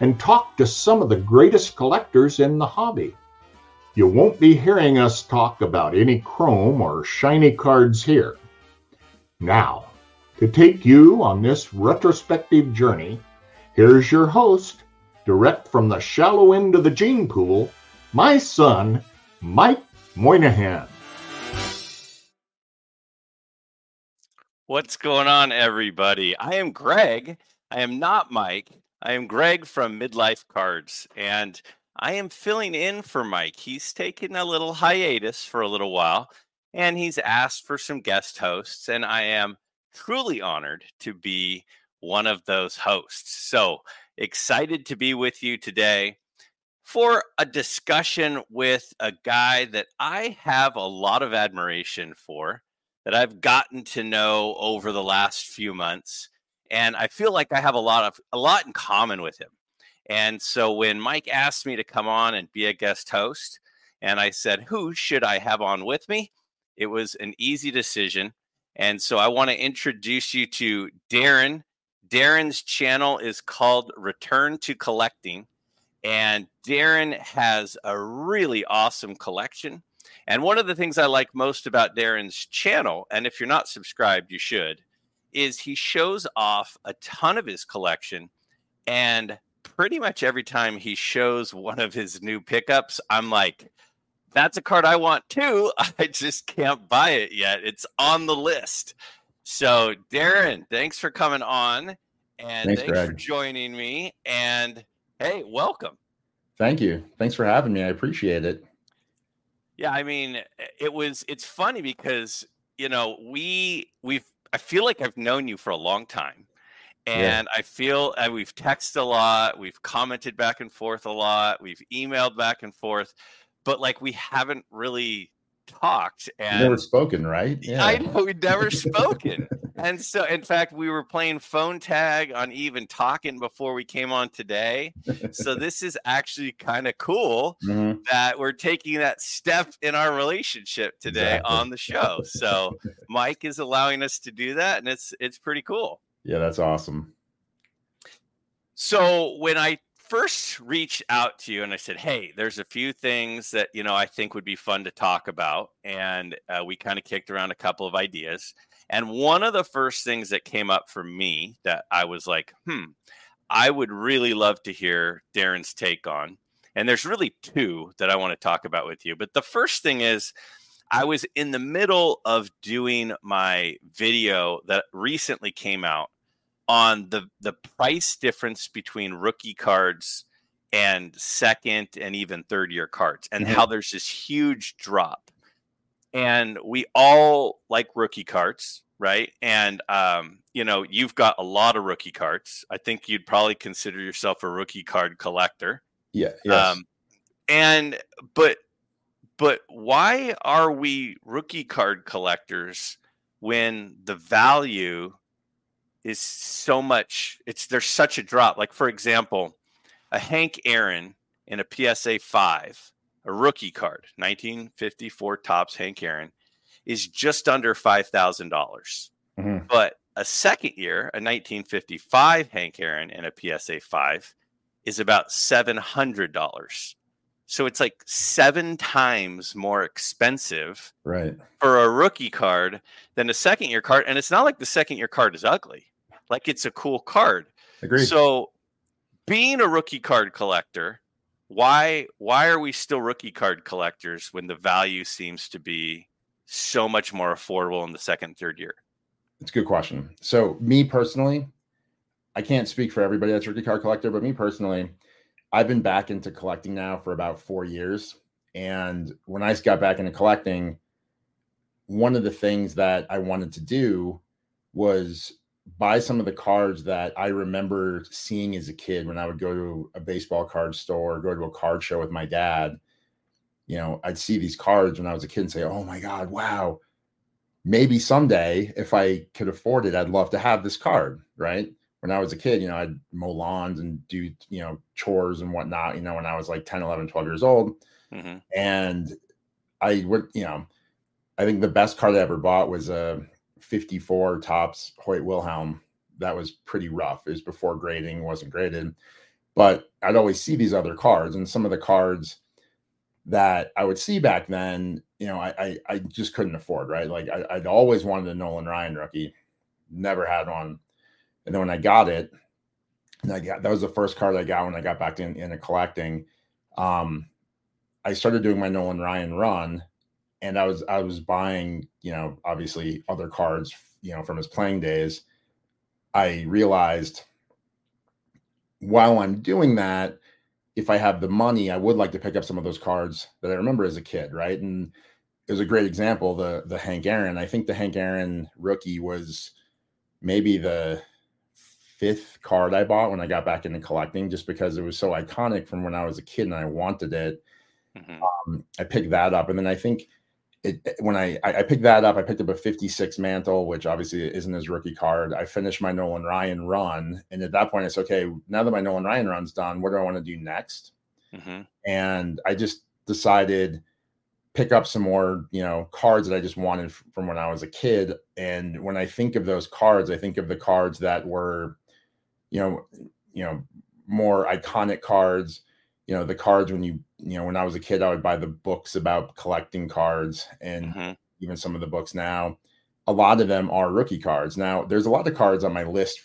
and talk to some of the greatest collectors in the hobby. You won't be hearing us talk about any chrome or shiny cards here. Now, to take you on this retrospective journey, here's your host, direct from the shallow end of the gene pool, my son, Mike Moynihan. What's going on, everybody? I am Graig. I am not Mike. I am Graig from Midlife Cards, and I am filling in for Mike. He's taken a little hiatus for a little while, and he's asked for some guest hosts, and I am truly honored to be one of those hosts. So excited to be with you today for a discussion with a guy that I have a lot of admiration for, that I've gotten to know over the last few months and I feel like I have a lot of a lot in common with him. And so when Mike asked me to come on and be a guest host, and I said, "Who should I have on with me?" It was an easy decision. And so I want to introduce you to Darren. Darren's channel is called Return to Collecting. And Darren has a really awesome collection. And one of the things I like most about Darren's channel, and if you're not subscribed, you should, is he shows off a ton of his collection and pretty much every time he shows one of his new pickups i'm like that's a card i want too. I just can't buy it yet. It's on the list. So darren thanks for coming on and thanks, thanks for joining me and hey welcome. Thank you. Thanks for having me. I appreciate it. Yeah i mean it was it's funny because you know we we've I feel like I've known you for a long time. And yeah. I feel uh, we've texted a lot, we've commented back and forth a lot, we've emailed back and forth, but like we haven't really talked and never spoken, right? Yeah. I know we'd never spoken. and so in fact, we were playing phone tag on even talking before we came on today. so this is actually kind of cool mm-hmm. that we're taking that step in our relationship today exactly. on the show. So Mike is allowing us to do that and it's it's pretty cool. Yeah, that's awesome. So when I first reached out to you and I said, "Hey, there's a few things that you know I think would be fun to talk about," and uh, we kind of kicked around a couple of ideas. And one of the first things that came up for me that I was like, "Hmm, I would really love to hear Darren's take on." And there's really two that I want to talk about with you. But the first thing is, I was in the middle of doing my video that recently came out on the the price difference between rookie cards and second and even third year cards and mm-hmm. how there's this huge drop and we all like rookie cards right and um, you know you've got a lot of rookie cards i think you'd probably consider yourself a rookie card collector yeah yes. Um, and but but why are we rookie card collectors when the value is so much it's there's such a drop like for example a hank aaron in a psa 5 a rookie card 1954 tops hank aaron is just under $5000 mm-hmm. but a second year a 1955 hank aaron in a psa 5 is about $700 so it's like seven times more expensive right for a rookie card than a second year card. And it's not like the second year card is ugly. Like it's a cool card. Agreed. So being a rookie card collector, why why are we still rookie card collectors when the value seems to be so much more affordable in the second third year? It's a good question. So me personally, I can't speak for everybody that's rookie card collector, but me personally, I've been back into collecting now for about four years. And when I got back into collecting, one of the things that I wanted to do was buy some of the cards that I remember seeing as a kid when I would go to a baseball card store, go to a card show with my dad. You know, I'd see these cards when I was a kid and say, "Oh my god, wow! Maybe someday, if I could afford it, I'd love to have this card." Right? When I was a kid, you know, I'd mow lawns and do you know chores and whatnot. You know, when I was like 10, 11, 12 years old, mm-hmm. and I would, you know, I think the best card I ever bought was a 54 Topps Hoyt Wilhelm. That was pretty rough. It was before grading, wasn't graded. But I'd always see these other cards, and some of the cards that I would see back then, you know, I I, I just couldn't afford, right? Like I, would always wanted a Nolan Ryan rookie, never had one. And then when I got it, and I got that was the first card I got when I got back in, into collecting. Um, I started doing my Nolan Ryan run, and I was I was buying, you know, obviously other cards, you know, from his playing days. I realized while I'm doing that, if I have the money, I would like to pick up some of those cards that I remember as a kid, right? And it was a great example, the the Hank Aaron. I think the Hank Aaron rookie was maybe the fifth card I bought when I got back into collecting, just because it was so iconic from when I was a kid and I wanted it. Mm-hmm. Um, I picked that up, and then I think it, when I, I picked that up, I picked up a 56 mantle, which obviously isn't his rookie card. I finished my Nolan Ryan run, and at that point, it's okay. Now that my Nolan Ryan run's done, what do I want to do next? Mm-hmm. And I just decided pick up some more, you know, cards that I just wanted from when I was a kid. And when I think of those cards, I think of the cards that were, you know, you know, more iconic cards you know the cards when you you know when i was a kid i would buy the books about collecting cards and mm-hmm. even some of the books now. A lot of them are rookie cards. Now there's a lot of cards on my list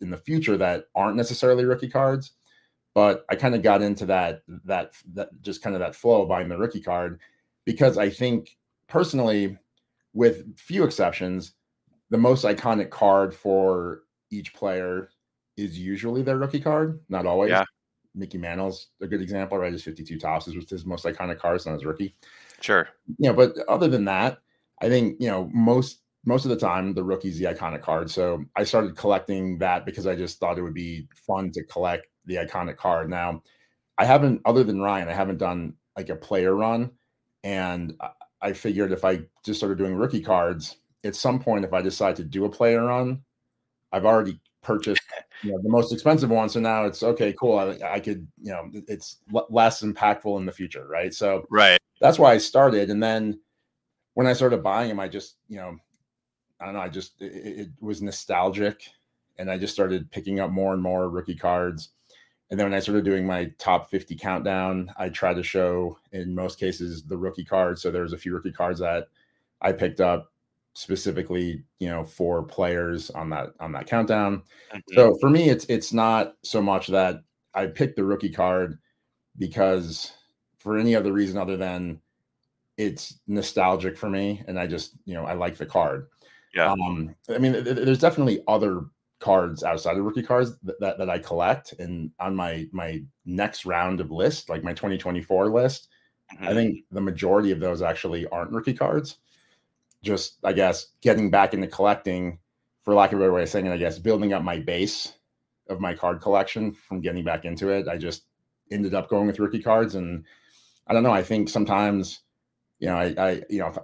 in the future that aren't necessarily rookie cards but i kind of got into that that that just kind of that flow of buying the rookie card because i think personally with few exceptions the most iconic card for each player is usually their rookie card not always yeah Mickey Mantle's a good example, right? His 52 Topps is his most iconic card on his rookie. Sure. You know, but other than that, I think, you know, most most of the time the rookie's the iconic card. So I started collecting that because I just thought it would be fun to collect the iconic card. Now, I haven't, other than Ryan, I haven't done like a player run. And I figured if I just started doing rookie cards, at some point, if I decide to do a player run, I've already purchased you know, the most expensive one. So now it's okay, cool. I, I could, you know, it's l- less impactful in the future, right? So right, that's why I started. And then when I started buying them, I just, you know, I don't know, I just it, it was nostalgic, and I just started picking up more and more rookie cards. And then when I started doing my top 50 countdown, I tried to show in most cases the rookie cards. So there's a few rookie cards that I picked up specifically you know for players on that on that countdown mm-hmm. so for me it's it's not so much that i picked the rookie card because for any other reason other than it's nostalgic for me and i just you know i like the card yeah um i mean there's definitely other cards outside of rookie cards that, that, that i collect and on my my next round of list like my 2024 list mm-hmm. i think the majority of those actually aren't rookie cards just I guess getting back into collecting, for lack of a better way of saying it, I guess building up my base of my card collection from getting back into it. I just ended up going with rookie cards, and I don't know. I think sometimes, you know, I, I you know,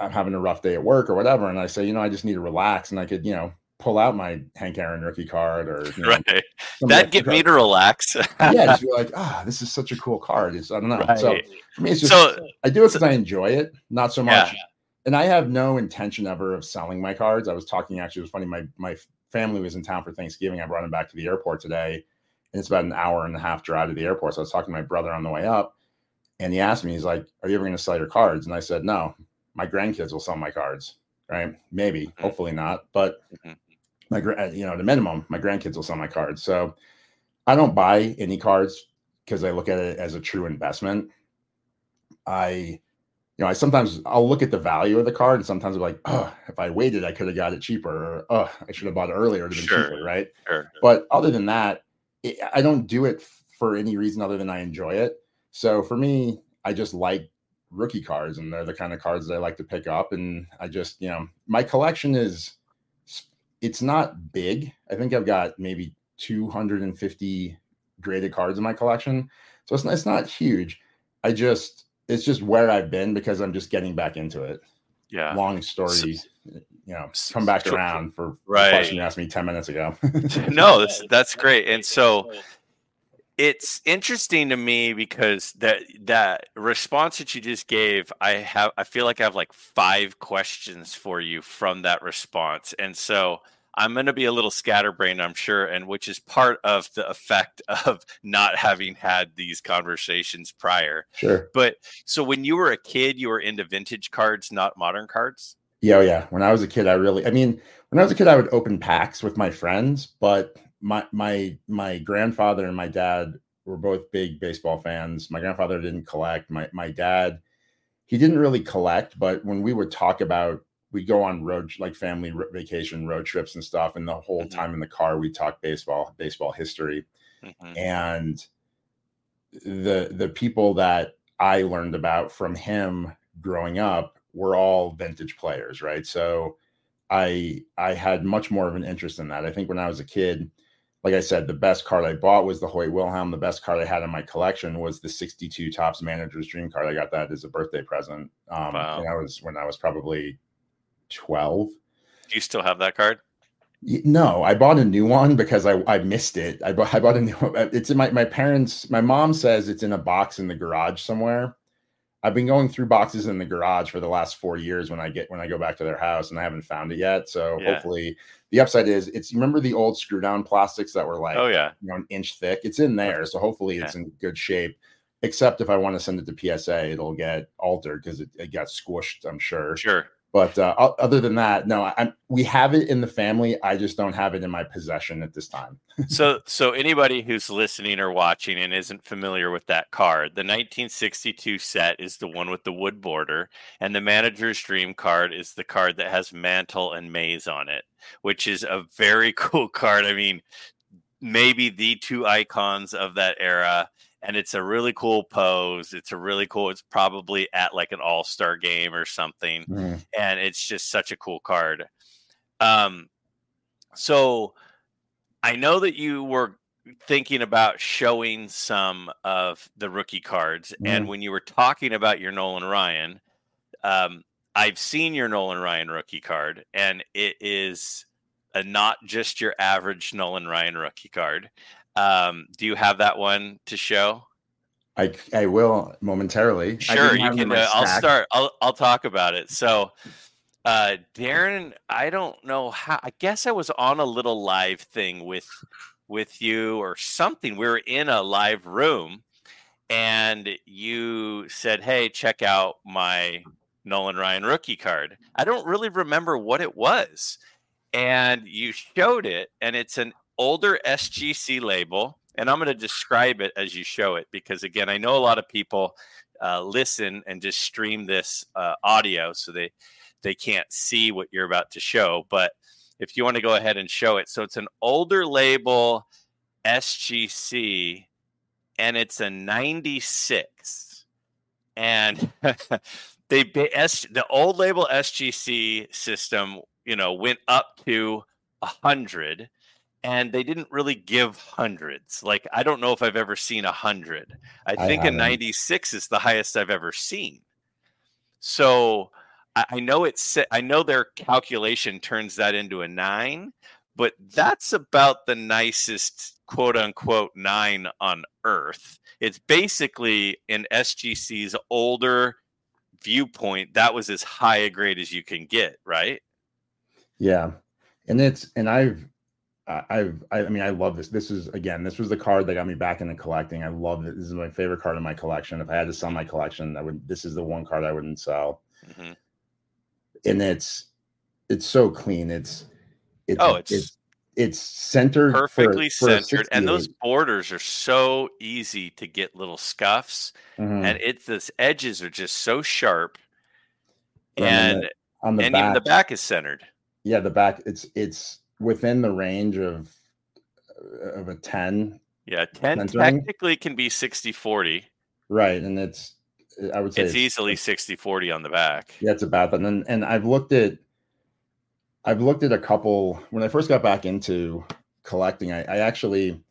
I'm having a rough day at work or whatever, and I say, you know, I just need to relax, and I could, you know, pull out my Hank Aaron rookie card or you know, right. That get me to relax. yeah, just be like, ah, oh, this is such a cool card. It's I don't know. Right. So for me, it's just so, I do it because so, I enjoy it, not so much. Yeah and I have no intention ever of selling my cards. I was talking actually, it was funny. My my family was in town for Thanksgiving. I brought him back to the airport today, and it's about an hour and a half drive to the airport. So I was talking to my brother on the way up, and he asked me, he's like, "Are you ever going to sell your cards?" And I said, "No, my grandkids will sell my cards. Right? Maybe, mm-hmm. hopefully not, but mm-hmm. my you know, the minimum, my grandkids will sell my cards. So I don't buy any cards because I look at it as a true investment. I you know, I sometimes I'll look at the value of the card and sometimes I'm like, oh, if I waited, I could have got it cheaper, or oh, I should have bought it earlier to be sure. cheaper, right? Sure. But other than that, it, I don't do it for any reason other than I enjoy it. So for me, I just like rookie cards, and they're the kind of cards that I like to pick up. And I just, you know, my collection is it's not big. I think I've got maybe 250 graded cards in my collection. So it's not, it's not huge. I just it's just where I've been because I'm just getting back into it. Yeah. Long story, so, you know, come back so, around for right. the question you asked me 10 minutes ago. no, that's that's great. And so it's interesting to me because that that response that you just gave, I have I feel like I have like five questions for you from that response. And so I'm going to be a little scatterbrained, I'm sure, and which is part of the effect of not having had these conversations prior. Sure. But so when you were a kid, you were into vintage cards, not modern cards? Yeah, oh yeah. When I was a kid, I really I mean, when I was a kid, I would open packs with my friends, but my my my grandfather and my dad were both big baseball fans. My grandfather didn't collect. My my dad, he didn't really collect, but when we would talk about we go on road like family vacation road trips and stuff and the whole mm-hmm. time in the car we talk baseball baseball history mm-hmm. and the the people that i learned about from him growing up were all vintage players right so i i had much more of an interest in that i think when i was a kid like i said the best card i bought was the hoyt wilhelm the best card i had in my collection was the 62 Topps manager's dream card i got that as a birthday present um wow. i was when i was probably 12. Do you still have that card? No, I bought a new one because I, I missed it. I bought I bought a new one. Uh, it's in my my parents. My mom says it's in a box in the garage somewhere. I've been going through boxes in the garage for the last four years when I get when I go back to their house and I haven't found it yet. So yeah. hopefully the upside is it's you remember the old screw down plastics that were like oh yeah you know an inch thick. It's in there. So hopefully it's yeah. in good shape. Except if I want to send it to PSA, it'll get altered because it, it got squished, I'm sure. Sure. But uh, other than that, no, I'm, we have it in the family. I just don't have it in my possession at this time. so, so anybody who's listening or watching and isn't familiar with that card, the 1962 set is the one with the wood border, and the manager's dream card is the card that has mantle and Mays on it, which is a very cool card. I mean, maybe the two icons of that era and it's a really cool pose. It's a really cool. It's probably at like an All Star game or something, mm. and it's just such a cool card. Um, so I know that you were thinking about showing some of the rookie cards, mm. and when you were talking about your Nolan Ryan, um, I've seen your Nolan Ryan rookie card, and it is a not just your average Nolan Ryan rookie card. Um, do you have that one to show? I I will momentarily. Sure, you can. Uh, I'll start. I'll I'll talk about it. So, uh, Darren, I don't know how. I guess I was on a little live thing with with you or something. We were in a live room, and you said, "Hey, check out my Nolan Ryan rookie card." I don't really remember what it was, and you showed it, and it's an older SGC label, and I'm going to describe it as you show it because, again, I know a lot of people uh, listen and just stream this uh, audio, so they they can't see what you're about to show. But if you want to go ahead and show it, so it's an older label SGC, and it's a 96, and they the old label SGC system, you know, went up to a hundred and they didn't really give hundreds. Like I don't know if I've ever seen a hundred. I think a 96 is the highest I've ever seen. So I, I know it's I know their calculation turns that into a nine, but that's about the nicest quote unquote nine on earth. It's basically in SGC's older viewpoint, that was as high a grade as you can get, right? Yeah. And it's and I've I've, I, I mean, I love this. This is again, this was the card that got me back into collecting. I love it. This is my favorite card in my collection. If I had to sell my collection, I would. This is the one card I wouldn't sell. Mm-hmm. And it's, it's so clean. It's, it's oh, it's, it's, it's centered perfectly for, centered, for and those borders are so easy to get little scuffs, mm-hmm. and it's the edges are just so sharp, and on the, the and even the back is centered. Yeah, the back. It's it's within the range of uh, of a 10 yeah 10 technically can be 60 40 right and it's i would say it's, it's easily 60 40 on the back yeah it's about that and and i've looked at I've looked at a couple when I first got back into collecting. I, I actually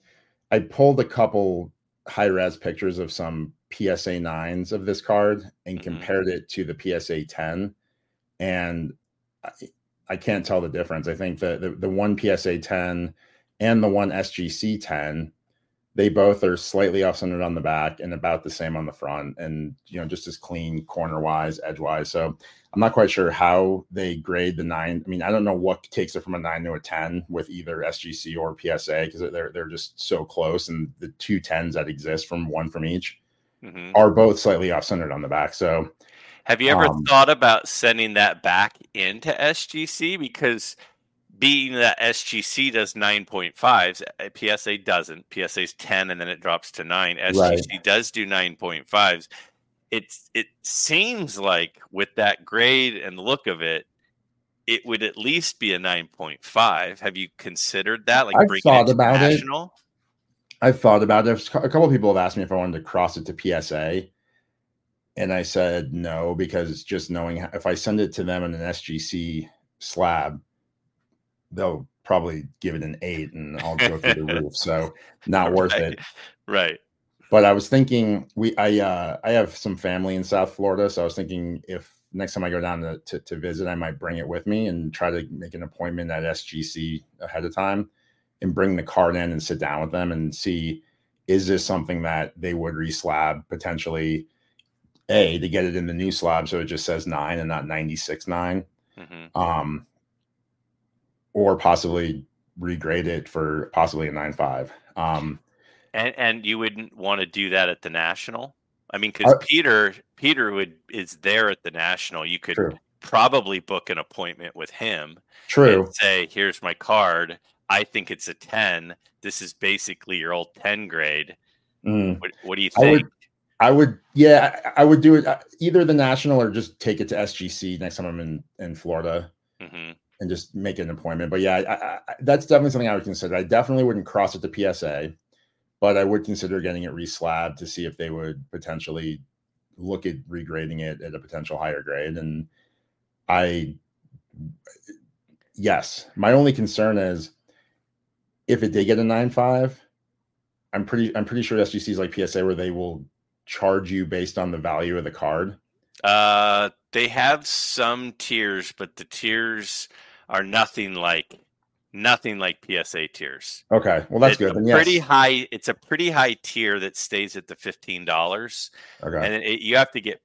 I pulled a couple high res pictures of some PSA nines of this card and Mm-hmm. compared it to the PSA 10. And I, can't tell the difference. I think the, the the one PSA 10 and the one SGC 10, they both are slightly off centered on the back and about the same on the front, and you know, just as clean corner wise, edge wise. So I'm not quite sure how they grade the nine. I mean, I don't know what takes it from a nine to a 10 with either SGC or PSA because they're they're just so close, and the two tens that exist from one from each Mhm. are both slightly off centered on the back. So Have you ever Um, thought about sending that back into SGC? Because being that SGC does 9.5s, uh, PSA doesn't. PSA is 10 and then it drops to 9. SGC does do 9.5s. It's it seems like with that grade and look of it, it would at least be a 9.5. Have you considered that? Like I've thought about it. national? I've thought about it. A couple of people have asked me if I wanted to cross it to PSA. And I said no, because just knowing how- if I send it to them in an SGC slab, they'll probably give it an eight and I'll go through the roof. So not worth it. Right. But I was thinking we I uh I have some family in South Florida. So I was thinking if next time I go down to, to, to visit, I might bring it with me and try to make an appointment at SGC ahead of time and bring the card in and sit down with them and see is this something that they would reslab potentially a to get it in the new slab so it just says nine and not 96 nine hmm um or possibly regrade it for possibly a nine five um And and you wouldn't want to do that at the national. I mean, because Uh, Peter Peter would is there at the national. You could true probably book an appointment with him true and say, "Here's my card. I think it's a ten. This is basically your old ten grade. Mm. What, what do you I would- think?" I would, yeah, I would do it uh, either the national or just take it to SGC next time I'm in in Florida hmm and just make an appointment. But yeah, I, I, that's definitely something I would consider. I definitely wouldn't cross it to PSA, but I would consider getting it reslabbed to see if they would potentially look at regrading it at a potential higher grade. And I, yes, my only concern is if it did get a nine five, I'm pretty I'm pretty sure SGC is like PSA where they will charge you based on the value of the card. Uh, they have some tiers, but the tiers are nothing like nothing like PSA tiers. Okay, well that's it's good. A yes. pretty high. It's a pretty high tier that stays at the fifteen dollars. okay. and it, you have to get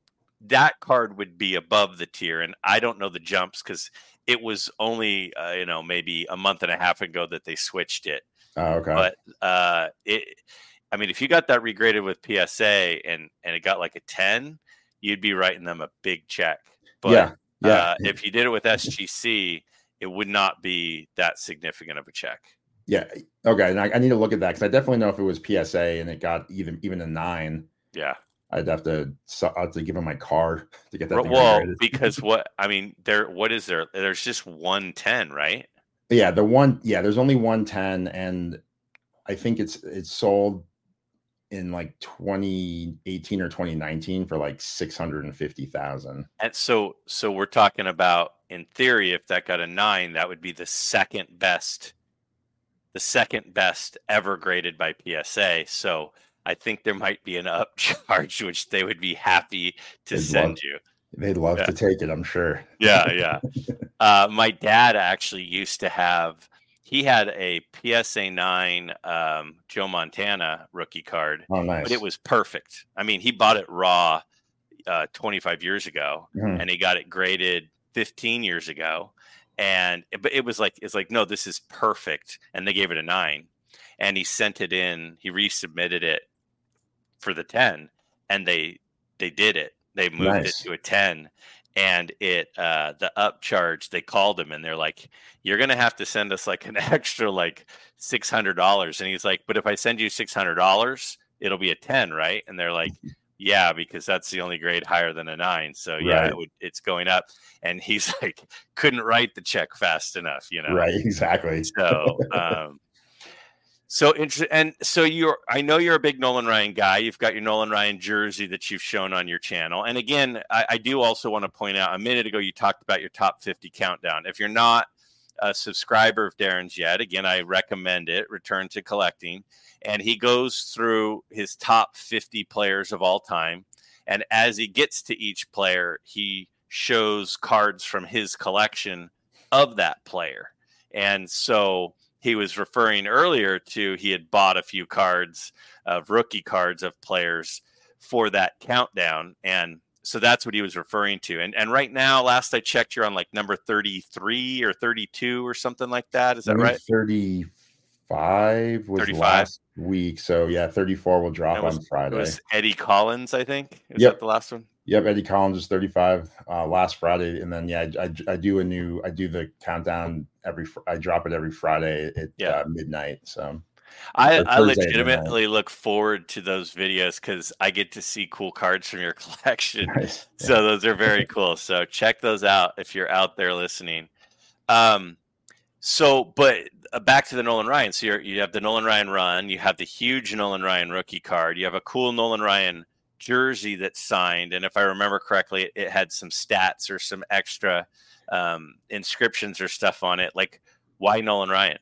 that card would be above the tier and i don't know the jumps because it was only uh, you know maybe a month and a half ago that they switched it Oh, okay. but uh it i mean if you got that regraded with psa and and it got like a 10 you'd be writing them a big check but yeah. Yeah. uh, if you did it with sgc it would not be that significant of a check Yeah. Okay. And I, I need to look at that because I definitely know if it was PSA and it got even even a nine, yeah I'd have to so I have to give him my car to get that. thing well because what i mean there what is there there's just 110 right yeah, the one. Yeah, there's only one ten, and I think it's it's sold in like 2018 or 2019 for like six hundred and fifty thousand. And so, so we're talking about, in theory, if that got a nine, that would be the second best, the second best ever graded by PSA. So I think there might be an upcharge, which they would be happy to They'd send love- you. They'd love Yeah. to take it, I'm sure. Yeah, yeah. uh, my dad actually used to have. He had a PSA nine um, Joe Montana rookie card, Oh, nice. but it was perfect. I mean, he bought it raw uh, 25 years ago, Mhm. and he got it graded 15 years ago and but it was like it's like no this is perfect and they gave it a 9 and he sent it in he resubmitted it for the 10 and they they did it they moved Nice. it to a 10 and it uh the upcharge they called him and they're like you're gonna have to send us like an extra like $600 and he's like but if i send you $600 it'll be a 10 right and they're like yeah because that's the only grade higher than a 9 so yeah Right. it would, it's going up and he's like couldn't write the check fast enough you know Right, exactly. so um so interesting and so you're i know you're a big nolan ryan guy. You've got your nolan ryan jersey that you've shown on your channel. And again i, I do also want to point out a minute ago you talked about your top 50 countdown. If you're not a subscriber of Darren's yet, again, I recommend it. Return to Collecting, and he goes through his top 50 players of all time, and as he gets to each player, he shows cards from his collection of that player, and so he was referring earlier to he had bought a few cards of rookie cards of players for that countdown. And so that's what he was referring to. And and right now last i checked you're on like number 33 or 32 or something like that. Is that right 35 was 35. last week so yeah 34 will drop was, on friday it was eddie collins i think is yep. that the last one Yep, Eddie Collins is 35 uh, last Friday, and then yeah, I, I, I, do a new I do the countdown every I drop it every Friday at yeah. uh, midnight. So I, I legitimately look forward to those videos because I get to see cool cards from your collection. Nice. Yeah. So those are very cool. So check those out if you're out there listening. Um, so but uh, back to the Nolan Ryan. So you you have the Nolan Ryan run, you have the huge Nolan Ryan rookie card, you have a cool Nolan Ryan jersey that's signed, and if I remember correctly, it, it had some stats or some extra um, inscriptions or stuff on it. Like, why Nolan Ryan?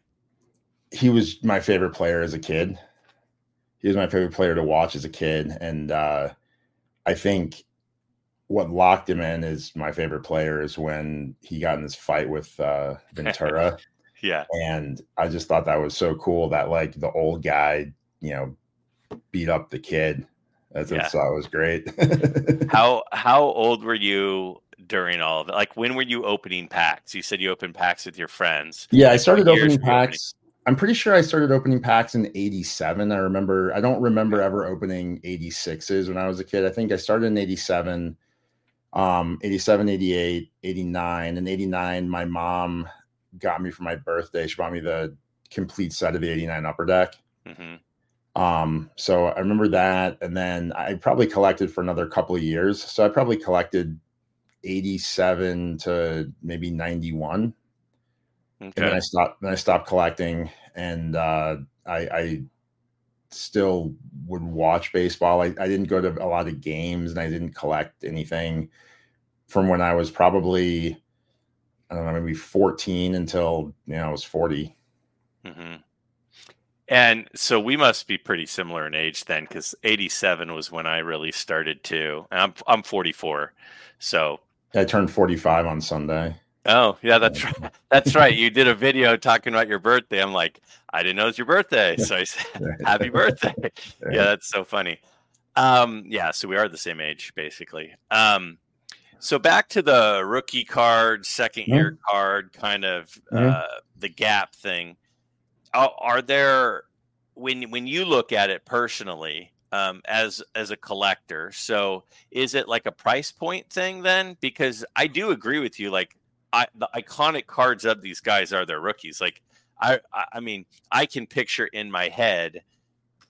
He was my favorite player as a kid. He was my favorite player to watch as a kid, and uh, I think what locked him in is my favorite player is when he got in this fight with uh, Ventura. Yeah, and I just thought that was so cool that like the old guy, you know, beat up the kid that's yeah. that was great. how how old were you during all of it? Like when were you opening packs? You said you opened packs with your friends. Yeah, I started opening packs. Opening? I'm pretty sure I started opening packs in 87. I remember I don't remember ever opening 86s when I was a kid. I think I started in 87 um 87 88 89 and 89 my mom got me for my birthday she bought me the complete set of the 89 upper deck mm-hmm. Um, so I remember that, and then I probably collected for another couple of years. So I probably collected 87 to maybe 91. Okay. And then I stopped then I stopped collecting and uh, I, I still would watch baseball. I, I didn't go to a lot of games and I didn't collect anything from when I was probably I don't know, maybe 14 until you know I was 40. Mm-hmm. And so we must be pretty similar in age then, because 87 was when I really started too. I'm I'm 44, so I turned 45 on Sunday. Oh yeah, that's right. That's right. You did a video talking about your birthday. I'm like, I didn't know it was your birthday, so I said, "Happy birthday!" yeah, that's so funny. Um, yeah, so we are the same age basically. Um, so back to the rookie card, second year mm-hmm. card, kind of mm-hmm. uh, the gap thing are there when when you look at it personally um, as as a collector so is it like a price point thing then because i do agree with you like I, the iconic cards of these guys are their rookies like I, I mean i can picture in my head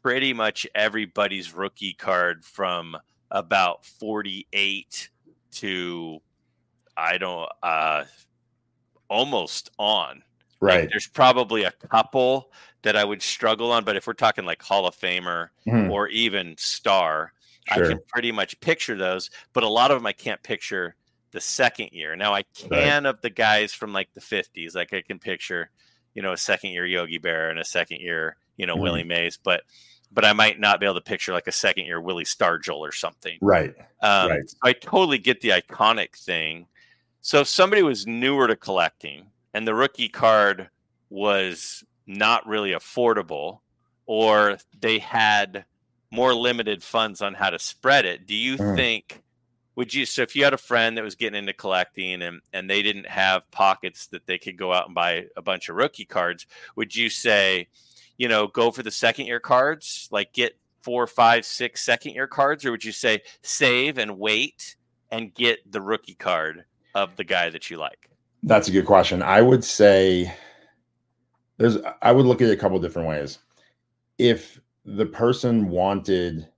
pretty much everybody's rookie card from about 48 to i don't uh almost on Right. Like, there's probably a couple that I would struggle on, but if we're talking like Hall of Famer mm. or even star, sure. I can pretty much picture those. But a lot of them I can't picture the second year. Now I can right. of the guys from like the 50s. Like I can picture, you know, a second year Yogi Berra and a second year, you know, mm. Willie Mays, but but I might not be able to picture like a second year Willie Stargell or something. Right. Um, right. I totally get the iconic thing. So if somebody was newer to collecting, and the rookie card was not really affordable or they had more limited funds on how to spread it do you mm. think would you so if you had a friend that was getting into collecting and and they didn't have pockets that they could go out and buy a bunch of rookie cards would you say you know go for the second year cards like get four five six second year cards or would you say save and wait and get the rookie card of the guy that you like that's a good question. I would say there's I would look at it a couple different ways. If the person wanted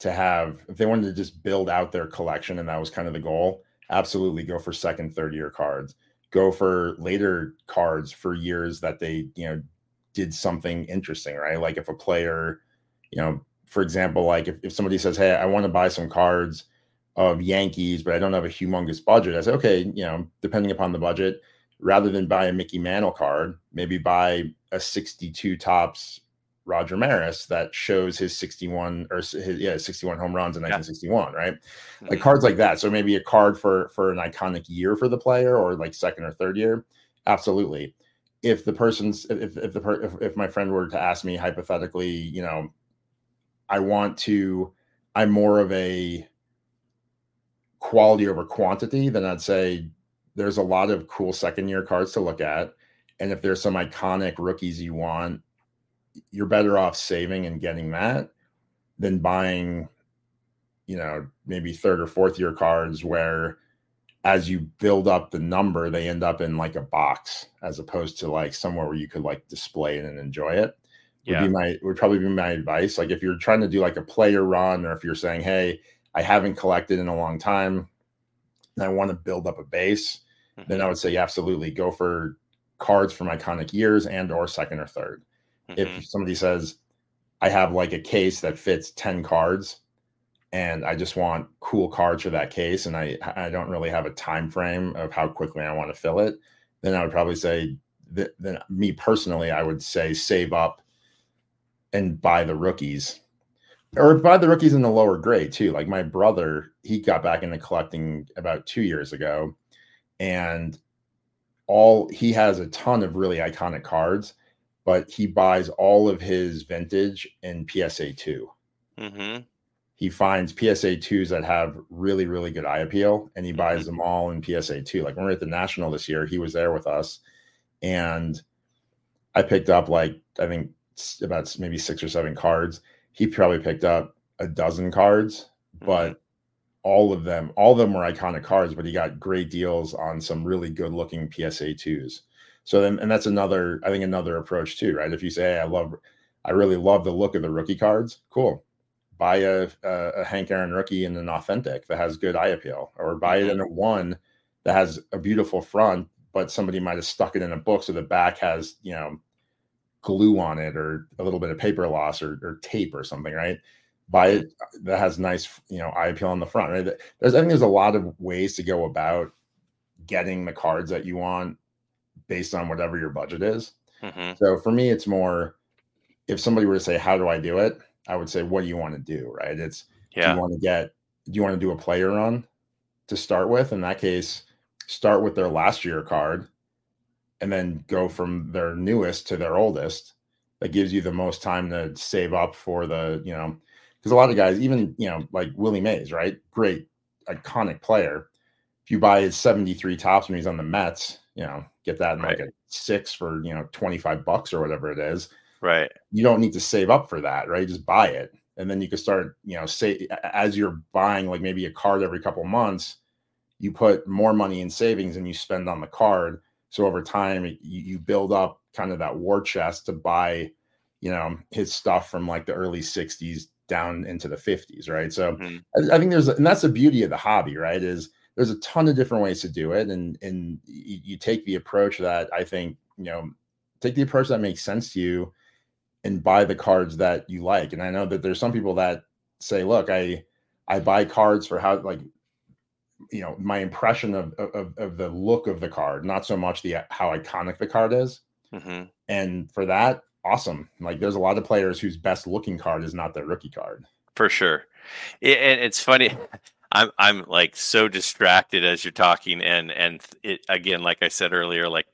to have if they wanted to just build out their collection and that was kind of the goal, absolutely go for second, third year cards. Go for later cards for years that they, you know, did something interesting, right? Like if a player, you know, for example, like if, if somebody says, Hey, I want to buy some cards of Yankees, but I don't have a humongous budget. I say, okay, you know, depending upon the budget, rather than buy a Mickey Mantle card, maybe buy a 62 Topps Roger Maris that shows his 61 or his, yeah 61 home runs in 1961, yeah. right? Mm-hmm. Like cards like that. So maybe a card for for an iconic year for the player or like second or third year. Absolutely. If the person's if if the per, if, if my friend were to ask me hypothetically, you know, I want to I'm more of a quality over quantity, then I'd say there's a lot of cool second year cards to look at. And if there's some iconic rookies you want, you're better off saving and getting that than buying, you know, maybe third or fourth year cards where as you build up the number, they end up in like a box as opposed to like somewhere where you could like display it and enjoy it. Yeah. Would be my would probably be my advice. Like if you're trying to do like a player run, or if you're saying, hey, I haven't collected in a long time, and I want to build up a base, mm-hmm. then I would say absolutely go for cards from iconic years and or second or 3rd mm-hmm. If somebody says, I have like a case that fits 10 cards and I just want cool cards for that case and I I don't really have a time frame of how quickly I want to fill it, then I would probably say that then me personally, I would say save up and buy the rookies or buy the rookies in the lower grade too. Like my brother, he got back into collecting about two years ago, and all he has a ton of really iconic cards, but he buys all of his vintage in PSA 2 mm-hmm. He finds PSA twos that have really, really good eye appeal, and he buys mm-hmm. them all in PSA two. Like when we are at the national this year, he was there with us, and I picked up like I think about maybe six or seven cards he probably picked up a dozen cards, but mm-hmm. all of them, all of them were iconic cards, but he got great deals on some really good looking PSA twos. So then, and that's another, I think another approach too, right? If you say, hey, I love, I really love the look of the rookie cards, cool. Buy a, a, Hank Aaron rookie in an authentic that has good eye appeal, or buy it in a one that has a beautiful front, but somebody might have stuck it in a book so the back has, you know, glue on it or a little bit of paper loss or, or tape or something, right? Buy it that has nice, you know, eye appeal on the front, right? There's, I think there's a lot of ways to go about getting the cards that you want based on whatever your budget is. Mm-hmm. So for me, it's more if somebody were to say, How do I do it? I would say, What do you want to do? Right? It's yeah. do you want to get do you want to do a player run to start with? In that case, start with their last year card and then go from their newest to their oldest that gives you the most time to save up for the you know because a lot of guys even you know like willie mays right great iconic player if you buy his 73 Topps when he's on the mets you know get that in right. like a six for you know 25 bucks or whatever it is right you don't need to save up for that right just buy it and then you can start you know say as you're buying like maybe a card every couple months you put more money in savings and you spend on the card so over time, you, you build up kind of that war chest to buy, you know, his stuff from like the early 60s down into the 50s, right? So mm-hmm. I, I, think there's, and that's the beauty of the hobby, right? Is there's a ton of different ways to do it, and and you, you take the approach that I think you know, take the approach that makes sense to you, and buy the cards that you like. And I know that there's some people that say, look, I I buy cards for how like you know my impression of, of of the look of the card, not so much the how iconic the card is. Mm-hmm. And for that, awesome. Like there's a lot of players whose best looking card is not their rookie card. For sure. It, and it's funny. I'm I'm like so distracted as you're talking, and and it again, like I said earlier, like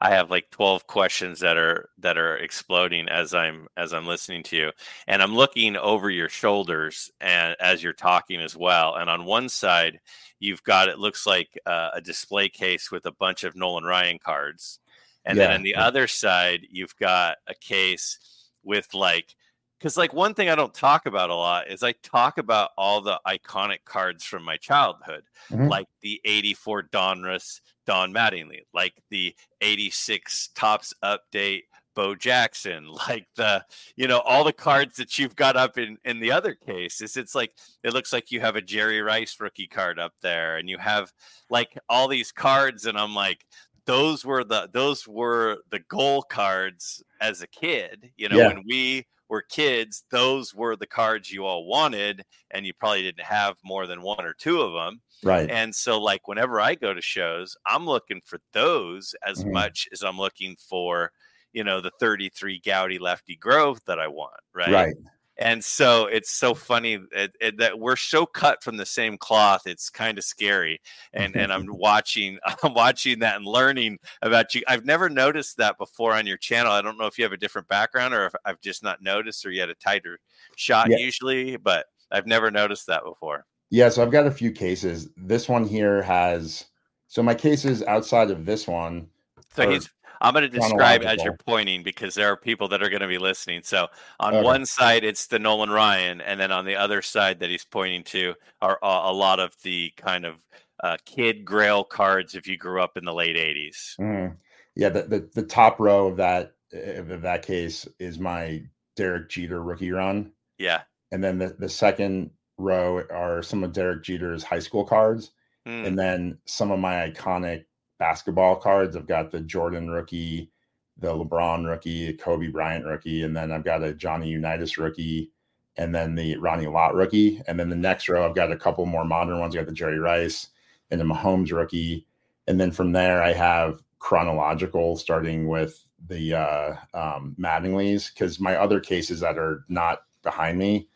I have like 12 questions that are that are exploding as I'm as I'm listening to you and I'm looking over your shoulders and as you're talking as well and on one side you've got it looks like uh, a display case with a bunch of Nolan Ryan cards and yeah. then on the other side you've got a case with like because like one thing I don't talk about a lot is I talk about all the iconic cards from my childhood, mm-hmm. like the '84 Donruss Don Mattingly, like the 86 Topps update Bo Jackson, like the, you know, all the cards that you've got up in in the other cases. It's like it looks like you have a Jerry Rice rookie card up there, and you have like all these cards, and I'm like, those were the those were the goal cards as a kid, you know, yeah. when we were kids, those were the cards you all wanted, and you probably didn't have more than one or two of them. Right. And so, like, whenever I go to shows, I'm looking for those as Mhm. much as I'm looking for, you know, the 33 Goudey Lefty Grove that I want. Right. right. And so it's so funny that, it- that we're so cut from the same cloth. It's kind of scary. And and I'm watching I'm watching that and learning about you. I've never noticed that before on your channel. I don't know if you have a different background or if I've just not noticed or you had a tighter shot Yeah. usually, but I've never noticed that before. Yeah, so I've got a few cases. This one here has so my cases outside of this one. So he's I'm going to describe as you're pointing because there are people that are going to be listening. So on Okay. one side it's the Nolan Ryan, and then on the other side that he's pointing to are a, a lot of the kind of uh, kid Grail cards if you grew up in the late '80s. Mhm. Yeah, the, the the top row of that of that case is my Derek Jeter rookie run, Yeah. and then the the second row are some of Derek Jeter's high school cards, Mm, and then some of my iconic basketball cards. I've got the Jordan rookie, the LeBron rookie, Kobe Bryant rookie, and then I've got a Johnny Unitas rookie, and then the Ronnie Lott rookie. And then the next row, I've got a couple more modern ones. I got the Jerry Rice and the Mahomes rookie. And then from there, I have chronological, starting with the uh, um, Mattingly's, because my other cases that are not behind me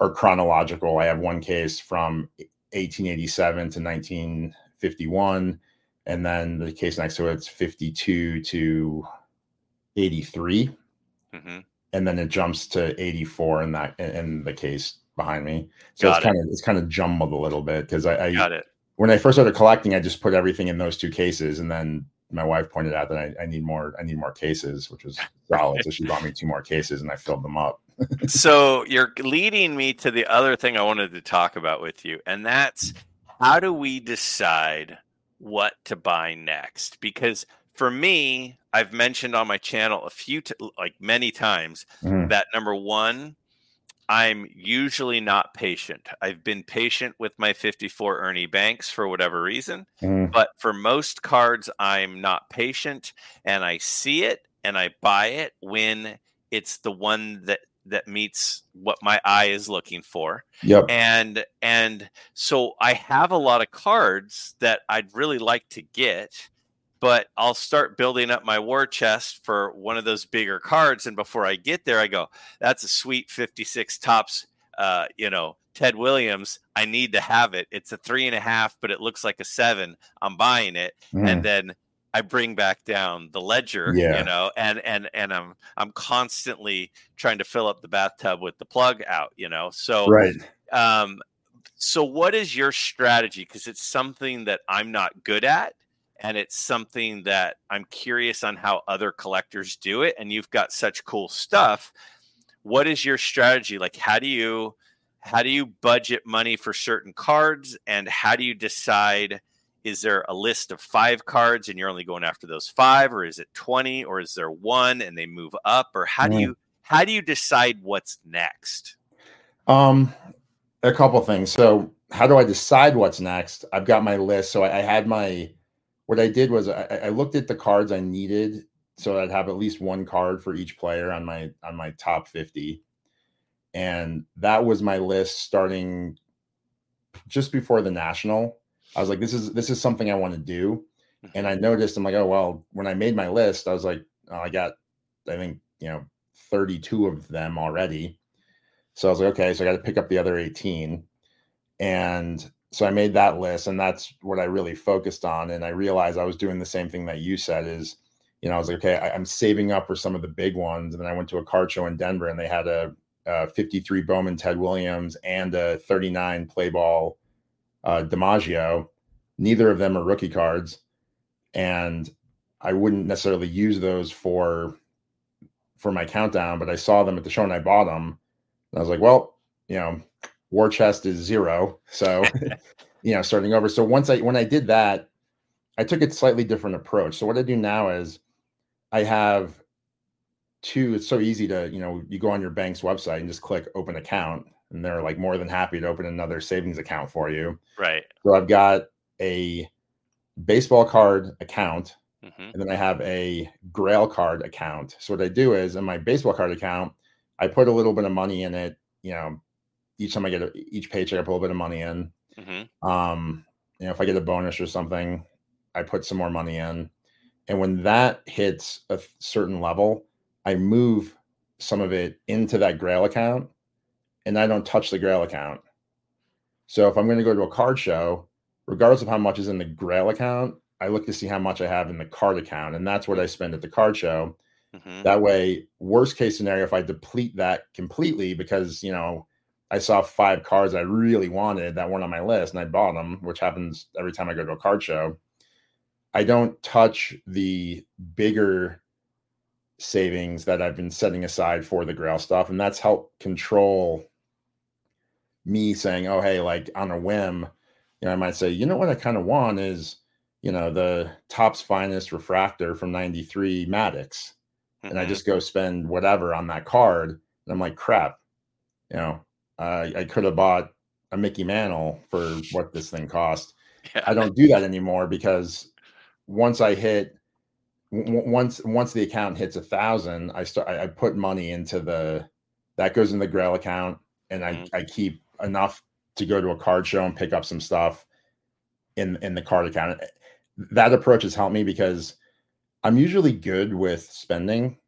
are chronological. I have one case from 1887 to 1951 and then the case next to it's 52 to 83 mhm. and then it jumps to 84 in that in- the case behind me so Got it's it. kind of it's kind of jumbled a little bit because I, I Got it. when i first started collecting i just put everything in those two cases and then my wife pointed out that I, I need more i need more cases which was solid so she bought me two more cases and i filled them up so you're leading me to the other thing I wanted to talk about with you, and that's how do we decide what to buy next? Because for me, I've mentioned on my channel a few, t- like many times, Mhm. that number one, I'm usually not patient. I've been patient with my 54 Ernie Banks for whatever reason, Mhm. but for most cards, I'm not patient, and I see it and I buy it when it's the one that that meets what my eye is looking for. Yep. And and so i have a lot of cards that i'd really like to get but i'll start building up my war chest for one of those bigger cards. And before i get there i go that's a sweet 56 Topps uh you know ted williams. I need to have it. It's a three and a half but it looks like a seven. I'm buying it. Mhm. and then I bring back down the ledger, Yeah. you know, and and and I'm I'm constantly trying to fill up the bathtub with the plug out, you know. So right um so what is your strategy because it's something that I'm not good at and it's something that I'm curious on how other collectors do it and you've got such cool stuff. What is your strategy? Like how do you how do you budget money for certain cards and how do you decide is there a list of five cards and you're only going after those five or is it 20 or is there one and they move up or how do Mm. you how do you decide what's next Um, a couple things. So, how do I decide what's next? I've got my list. So, I, I had my. What I did was I, I looked at the cards I needed, so I'd have at least one card for each player on my on my top fifty, and that was my list starting just before the national. I was like, this is this is something I want to do, mm-hmm. and I noticed I'm like, oh well. When I made my list, I was like, oh, I got, I think you know, thirty two of them already. So I was like, okay, so I got to pick up the other 18. And so I made that list, and that's what I really focused on. And I realized I was doing the same thing that you said is, you know, I was like, okay, I, I'm saving up for some of the big ones. And then I went to a card show in Denver, and they had a, a 53 Bowman Ted Williams and a 39 play ball uh, DiMaggio. Neither of them are rookie cards. And I wouldn't necessarily use those for for my countdown, but I saw them at the show and I bought them. And I was like, well, you know, war chest is zero. So, you know, starting over. So once I when I did that, I took a slightly different approach. So what I do now is I have two, it's so easy to, you know, you go on your bank's website and just click open account, and they're like more than happy to open another savings account for you. right So I've got a baseball card account hmm and then I have a Grail card account. So what I do is in my baseball card account, I put a little bit of money in it. You know, each time I get a, each paycheck, I put a little bit of money in. hmm Um, you know, if I get a bonus or something, I put some more money in. And when that hits a certain level, I move some of it into that Grail account and I don't touch the Grail account. So if I'm going to go to a card show, regardless of how much is in the Grail account, I look to see how much I have in the card account. And that's what I spend at the card show. hmm That way, worst case scenario, if I deplete that completely because, you know, I saw five cards I really wanted that weren't on my list and I bought them, which happens every time I go to a card show. I don't touch the bigger savings that I've been setting aside for the Grail stuff. And that's helped control me saying, oh, hey, like on a whim, you know, I might say, you know what I kind of want is, you know, the Topps finest refractor from 93 Maddux and I Mhm. just go spend whatever on that card. And I'm like, crap, you know, uh, I could have bought a Mickey Mantle for what this thing cost. Yeah. I don't do that anymore because once I hit, w- once once the account hits a thousand, I start I, I put money into the that goes in the Grail account, and I Mhm. I keep enough to go to a card show and pick up some stuff in in the card account. That approach has helped me because I'm usually good with spending,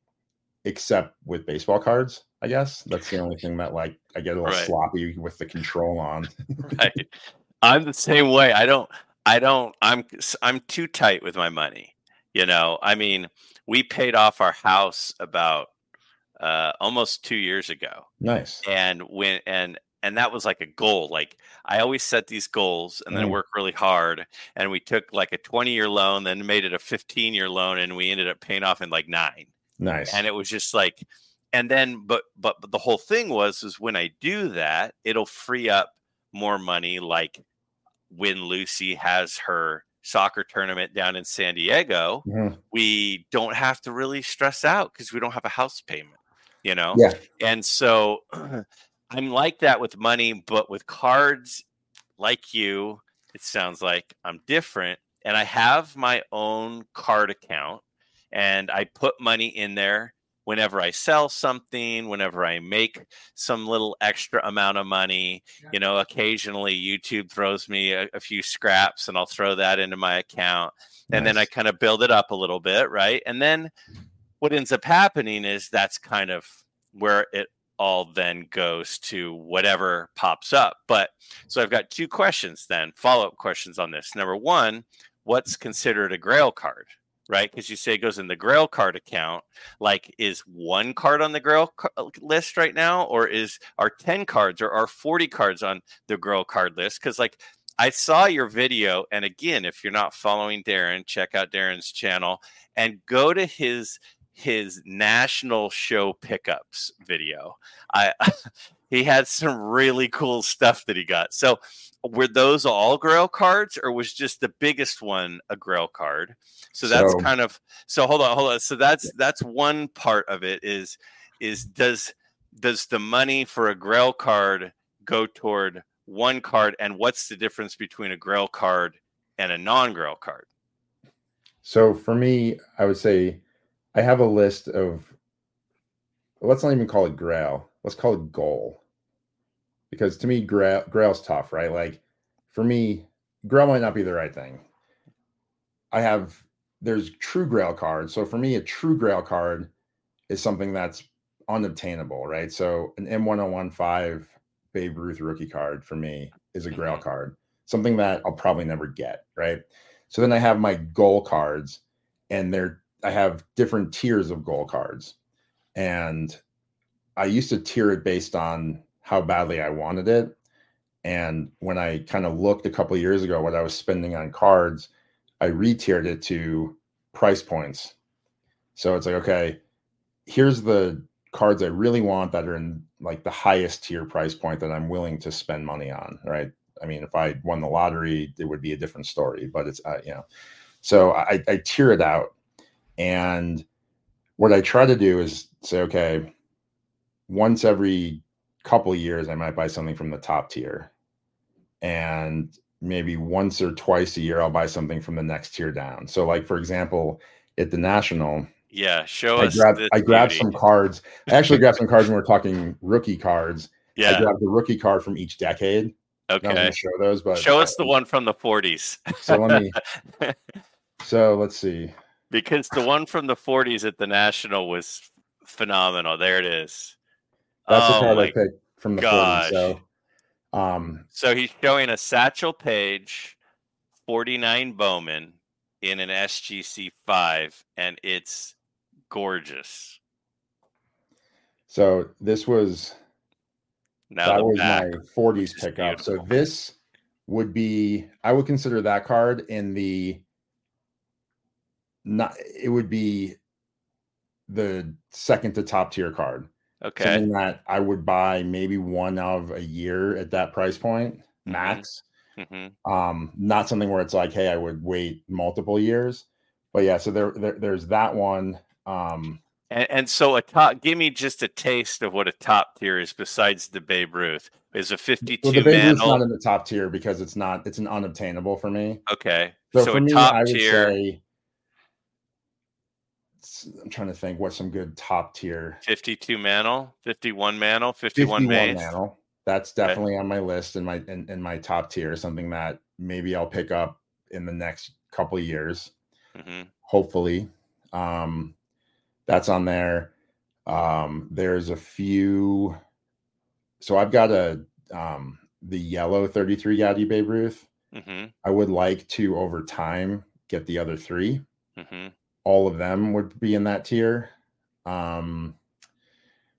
except with baseball cards. I guess that's the only thing that like I get a little Right. sloppy with the control on. right. I'm the same way. I don't. I don't. I'm. I'm too tight with my money. You know. I mean, we paid off our house about uh, almost two years ago, Nice. and when and and that was like a goal. Like I always set these goals and then Mm. work really hard. And we took like a 20 year loan, then made it a 15 year loan, and we ended up paying off in like nine Nice. and it was just like and then but but, but the whole thing was is when i do that it'll free up more money like when lucy has her soccer tournament down in san diego Mhm. we don't have to really stress out because we don't have a house payment you know Yeah. and so i'm like that with money but with cards like you it sounds like i'm different and i have my own card account and i put money in there whenever i sell something whenever i make some little extra amount of money. You know occasionally youtube throws me a, a few scraps and i'll throw that into my account and then I kind of build it up a little bit, right? And then what ends up happening is that's kind of where it all then goes to whatever pops up. But so I've got two questions then, follow up questions on this. Number one, what's considered a grail card? Right, because you say it goes in the Grail card account. Like, is one card on the Grail uh, list right now, or is are ten cards or are forty cards on the Grail card list? Because like I saw your video, and again, if you're not following Darren, check out Darren's channel and go to his his national show pickups video. I he had some really cool stuff that he got. So were those all Grail cards, or was just the biggest one a Grail card? So that's So- kind of so. Hold on, hold on. So that's that's one part of it. Is is does does the money for a Grail card go toward one card, and what's the difference between a Grail card and a non-Grail card? So for me, I would say I have a list of let's not even call it grail. Let's call it goal. Because to me, grail grail's tough, right? Like for me, grail might not be the right thing. I have there's true grail cards. So for me, a true grail card is something that's unobtainable, right? So an M1015 Babe Ruth rookie card for me is a grail Mhm. card, something that I'll probably never get, right? So then I have my goal cards, and they're I have different tiers of goal cards. And I used to tier it based on how badly I wanted it. And when I kind of looked a couple years ago what I was spending on cards, I re-tiered it to price points. So it's like, okay, here's the cards I really want that are in like the highest tier price point that I'm willing to spend money on, right? I mean, if I won the lottery, it would be a different story, but it's, uh, you know, so I, I tier it out. And what I try to do is say, okay, once every couple of years, I might buy something from the top tier. And maybe once or twice a year, I'll buy something from the next tier down. So, like, for example, at the National, Yeah, show I us. grabbed I grabbed beauty. some cards. I actually grabbed some cards when we're talking rookie cards. Yeah. I grabbed the rookie card from each decade. Okay. show those, but Show us the one from the 40s. So let me. So let's see. Because the one from the 40s at the National was phenomenal. There it is. That's the oh card I my picked from the gosh. 40s. So, um, So he's showing a Satchel Paige 49 Bowman in an SGC 5, and it's gorgeous. so this was Now that was my 40s is pickup. So this would be I would consider that card in the not it would be the second to top tier card. Okay. Something that I would buy maybe one of a year at that price point Mhm. max. hmm Um, not something where it's like, hey, I would wait multiple years. But yeah, so there, there there's that one. Um, And, and so a top, give me just a taste of what a top tier is besides the Babe Ruth. Is a 52 well, the Babe Ruth's not in the top tier because it's not it's an unobtainable for me. okay. So, So, for a me, top I would tier, say I'm trying to think what some good top tier. 52 mantle, 51 mantle, 51, 51 Mays. mantle. That's Okay. definitely on my list in my in, in my top tier. Something that maybe I'll pick up in the next couple of years, hmm hopefully. Um, that's on there. Um, there's a few. So I've got a um, the yellow 33 Goudey Babe Ruth. hmm I would like to over time get the other three. hmm all of them would be in that tier. Um,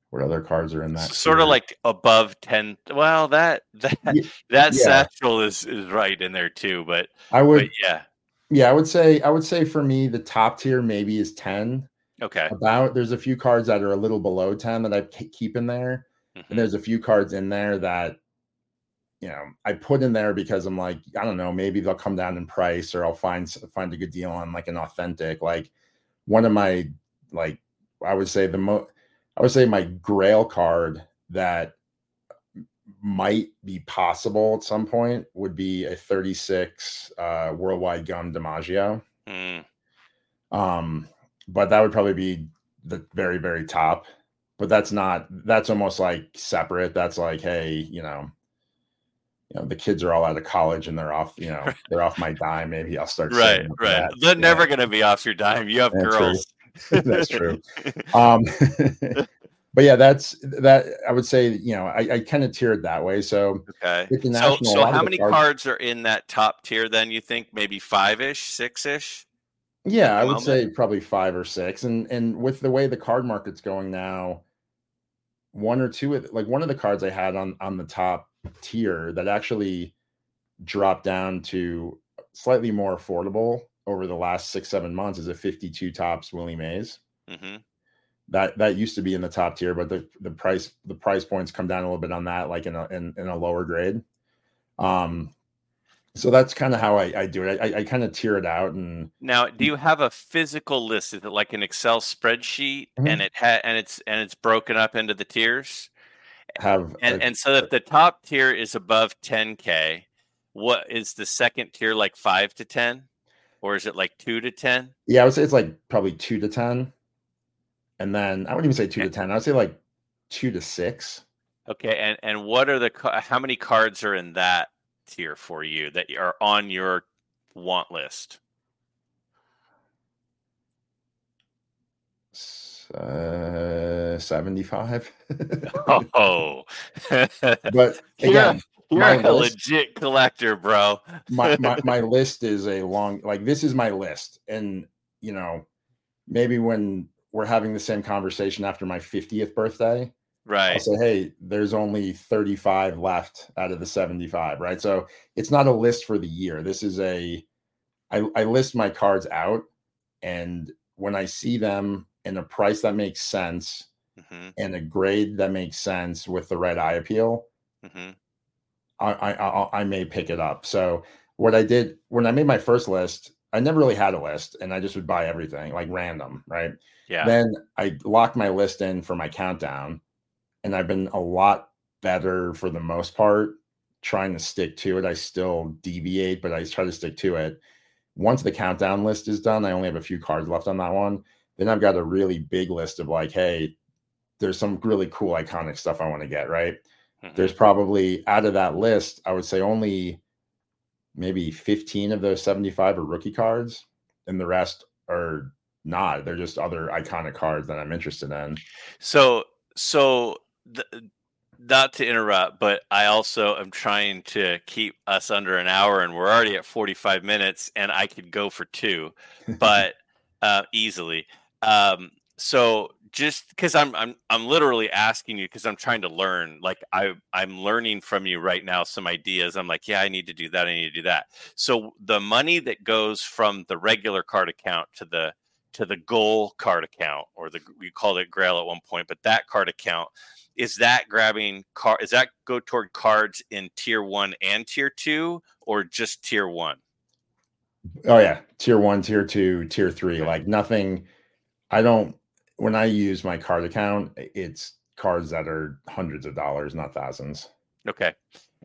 what other cards are in that? Sort of like above 10. Well, that that Ye- that yeah. satchel is is right in there too. But I would, but yeah. yeah, I would say, I would say for me, the top tier maybe is ten. Okay. About there's a few cards that are a little below ten that I keep in there, Mhm. and there's a few cards in there that, you know, I put in there because I'm like, I don't know, maybe they'll come down in price, or I'll find find a good deal on like an authentic. Like one of my like, I would say the most, I would say my Grail card that might be possible at some point would be a 36 uh, worldwide gum DiMaggio. Mm, Um, but that would probably be the very, very top. But that's not that's almost like separate. That's like, hey, you know, you know, the kids are all out of college and they're off, you know, they're off my dime. Maybe I'll start right. saving up for Right. that. They're never going to be off your dime. You have That's true. girls. That's true. um but yeah, that's that I would say, you know, I, I kind of tiered that way. So Okay. So, so how many cards- cards are in that top tier then? You think maybe five ish, six ish? Yeah, I would moment? say probably five or six. And and with the way the card market's going now, one or two of like one of the cards I had on on the top tier that actually dropped down to slightly more affordable over the last six, seven months is a 52 Topps Willie Mays. hmm That that used to be in the top tier, but the the price the price points come down a little bit on that, like in a in, in a lower grade. Um so that's kind of how I, I do it. I, I, kind of tier it out and Now, do you have a physical list? Is it like an Excel spreadsheet, Mhm. and it had and it's and it's broken up into the tiers? Have And a- and so if the top tier is above 10k, what is the second tier like five to 10, or is it like two to 10? Yeah, I would say it's like probably two to ten, and then I wouldn't even say two to ten. I would say like two to six. Okay, and and what are the how many cards are in that tier for you that are on your want list? Uh, seventy-five. Oh, but Yeah. again, you're my a list- legit collector, bro. my, my my list is a long like this is my list, and you know, maybe when we're having the same conversation after my fiftieth birthday, right? I'll say, hey, there's only 35 left out of the 75, right? So it's not a list for the year. This is a, I, I list my cards out, and when I see them in a price that makes sense hmm and a grade that makes sense with the red eye appeal, hmm I, I, I, I may pick it up. So what I did when I made my first list, I never really had a list, and I just would buy everything like random, right? Yeah. Then I locked my list in for my countdown, and I've been a lot better for the most part trying to stick to it. I still deviate, but I try to stick to it. Once the countdown list is done, I only have a few cards left on that one. Then I've got a really big list of like, hey, there's some really cool iconic stuff I want to get, right? Mm-hmm. There's probably out of that list, I would say only maybe 15 of those 75 are rookie cards, and the rest are not. They're just other iconic cards that I'm interested in. So, so the, not to interrupt, but I also am trying to keep us under an hour, and we're already at 45 minutes, and I could go for two, but uh, easily. Um, so just because I'm I'm I'm literally asking you because I'm trying to learn. Like I I'm learning from you right now some ideas. I'm like, yeah, I need to do that. I need to do that. So the money that goes from the regular card account to the to the goal card account, or the we called it Grail at one point, but that card account is that grabbing car? Is that go toward cards in tier one and tier two, or just tier one? Oh yeah, tier one, tier two, tier three. Like nothing. I don't when I use my card account, it's cards that are hundreds of dollars, not thousands. Okay.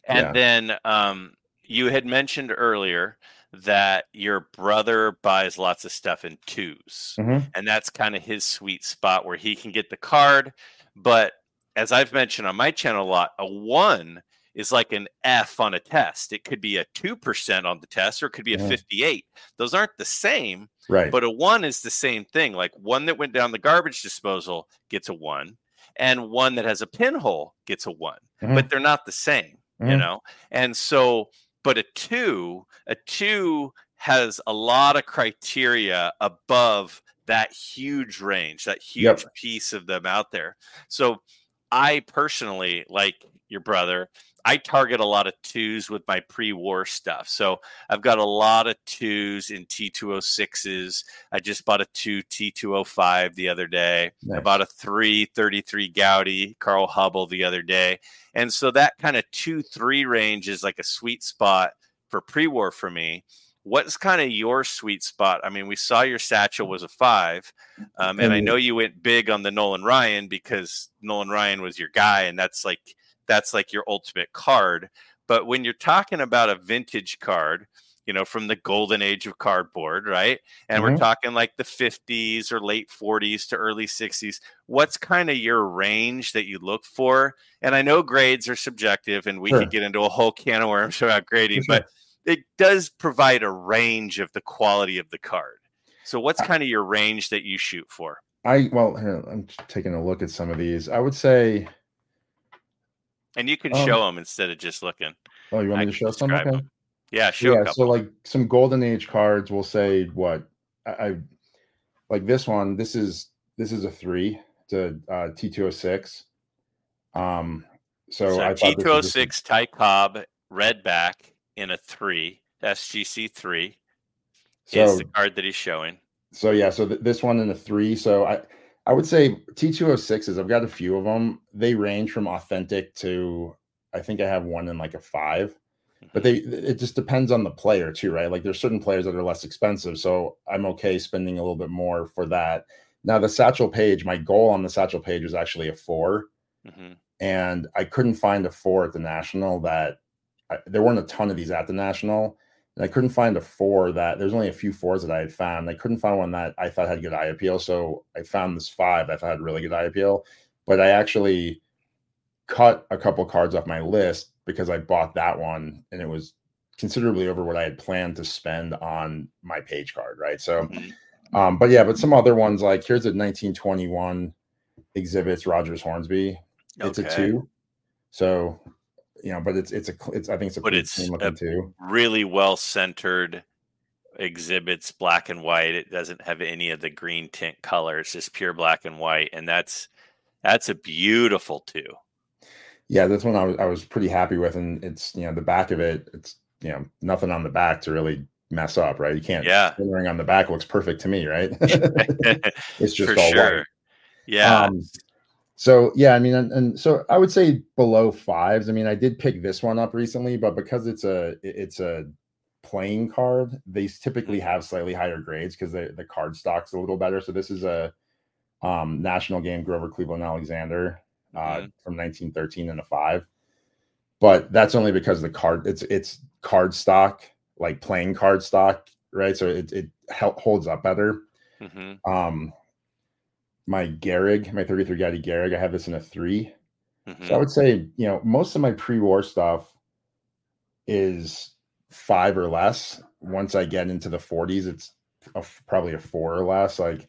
And yeah. then um, you had mentioned earlier that your brother buys lots of stuff in 2s mm-hmm. And that's kind of his sweet spot where he can get the card. But as I've mentioned on my channel a lot, a one is like an F on a test. It could be a 2% on the test or it could be a 58. Those aren't the same. Right. But a one is the same thing. Like one that went down the garbage disposal gets a one, and one that has a pinhole gets a one, mm-hmm. but they're not the same, mm-hmm. you know? And so, but a two, a two has a lot of criteria above that huge range, that huge yep. piece of them out there. So I personally, like your brother, I target a lot of twos with my pre-war stuff. So I've got a lot of twos in T206s. I just bought a two T205 the other day. Nice. I bought a 333 Goudey Carl Hubbell the other day. And so that kind of two, three range is like a sweet spot for pre-war for me. What's kind of your sweet spot? I mean, we saw your satchel was a five, um, and I know you went big on the Nolan Ryan because Nolan Ryan was your guy, and that's like – that's like your ultimate card. But when you're talking about a vintage card, you know, from the golden age of cardboard, right? And mm-hmm. we're talking like the 50s or late 40s to early 60s. What's kind of your range that you look for? And I know grades are subjective and we sure. could get into a whole can of worms about grading, sure. but it does provide a range of the quality of the card. So what's kind of your range that you shoot for? I well, I'm taking a look at some of these. I would say and you can um, show them instead of just looking. Oh, you want me to show some? Okay. Them. Yeah, show. Yeah, so like some golden age cards, we'll say what I, I, like this one. This is this is a three to uh, T two hundred six. Um, so, so T two hundred oh six Ty Cobb red back in a three SGC three so, is the card that he's showing. So yeah, so th- this one in a three. So I I would say T206s, I've got a few of them. They range from authentic to I think I have one in like a five. But they it just depends on the player too, right? Like there's certain players that are less expensive. So I'm okay spending a little bit more for that. Now the Satchel Paige, my goal on the Satchel Paige was actually a 4 mm-hmm. And I couldn't find a four at the national that I, there weren't a ton of these at the national. And I couldn't find a four that there's only a few fours that I had found. I couldn't find one that I thought had good eye appeal. So I found this five that I thought had really good eye appeal. But I actually cut a couple cards off my list because I bought that one and it was considerably over what I had planned to spend on my Paige card. Right. So, mm-hmm. um, but yeah, but some other ones like here's a 1921 exhibits Rogers Hornsby. It's okay. a two. So you know, but it's it's a it's I think it's a but it's a too. really well centered exhibits black and white. It doesn't have any of the green tint color. It's just pure black and white, and that's that's a beautiful too. Yeah, that's one I was I was pretty happy with, and it's you know the back of it. It's you know nothing on the back to really mess up, right? You can't. Yeah, ring on the back looks perfect to me, right? it's just For all sure. white. Yeah. Um, so yeah, I mean, and, and, so I would say below fives. I mean, I did pick this one up recently, but because it's a it's a playing card, they typically mm-hmm. have slightly higher grades because the the card stock's a little better. So this is a um, national game Grover Cleveland Alexander uh, mm-hmm. from 1913 and a five, but that's only because the card it's it's card stock like playing card stock, right? So it it holds up better. Mm-hmm. Um, my Gehrig, my 33 Goudey Gehrig. I have this in a 3 Mhm. So I would say, you know, most of my pre-war stuff is five or less. Once I get into the 40s, it's a probably a four or less. Like,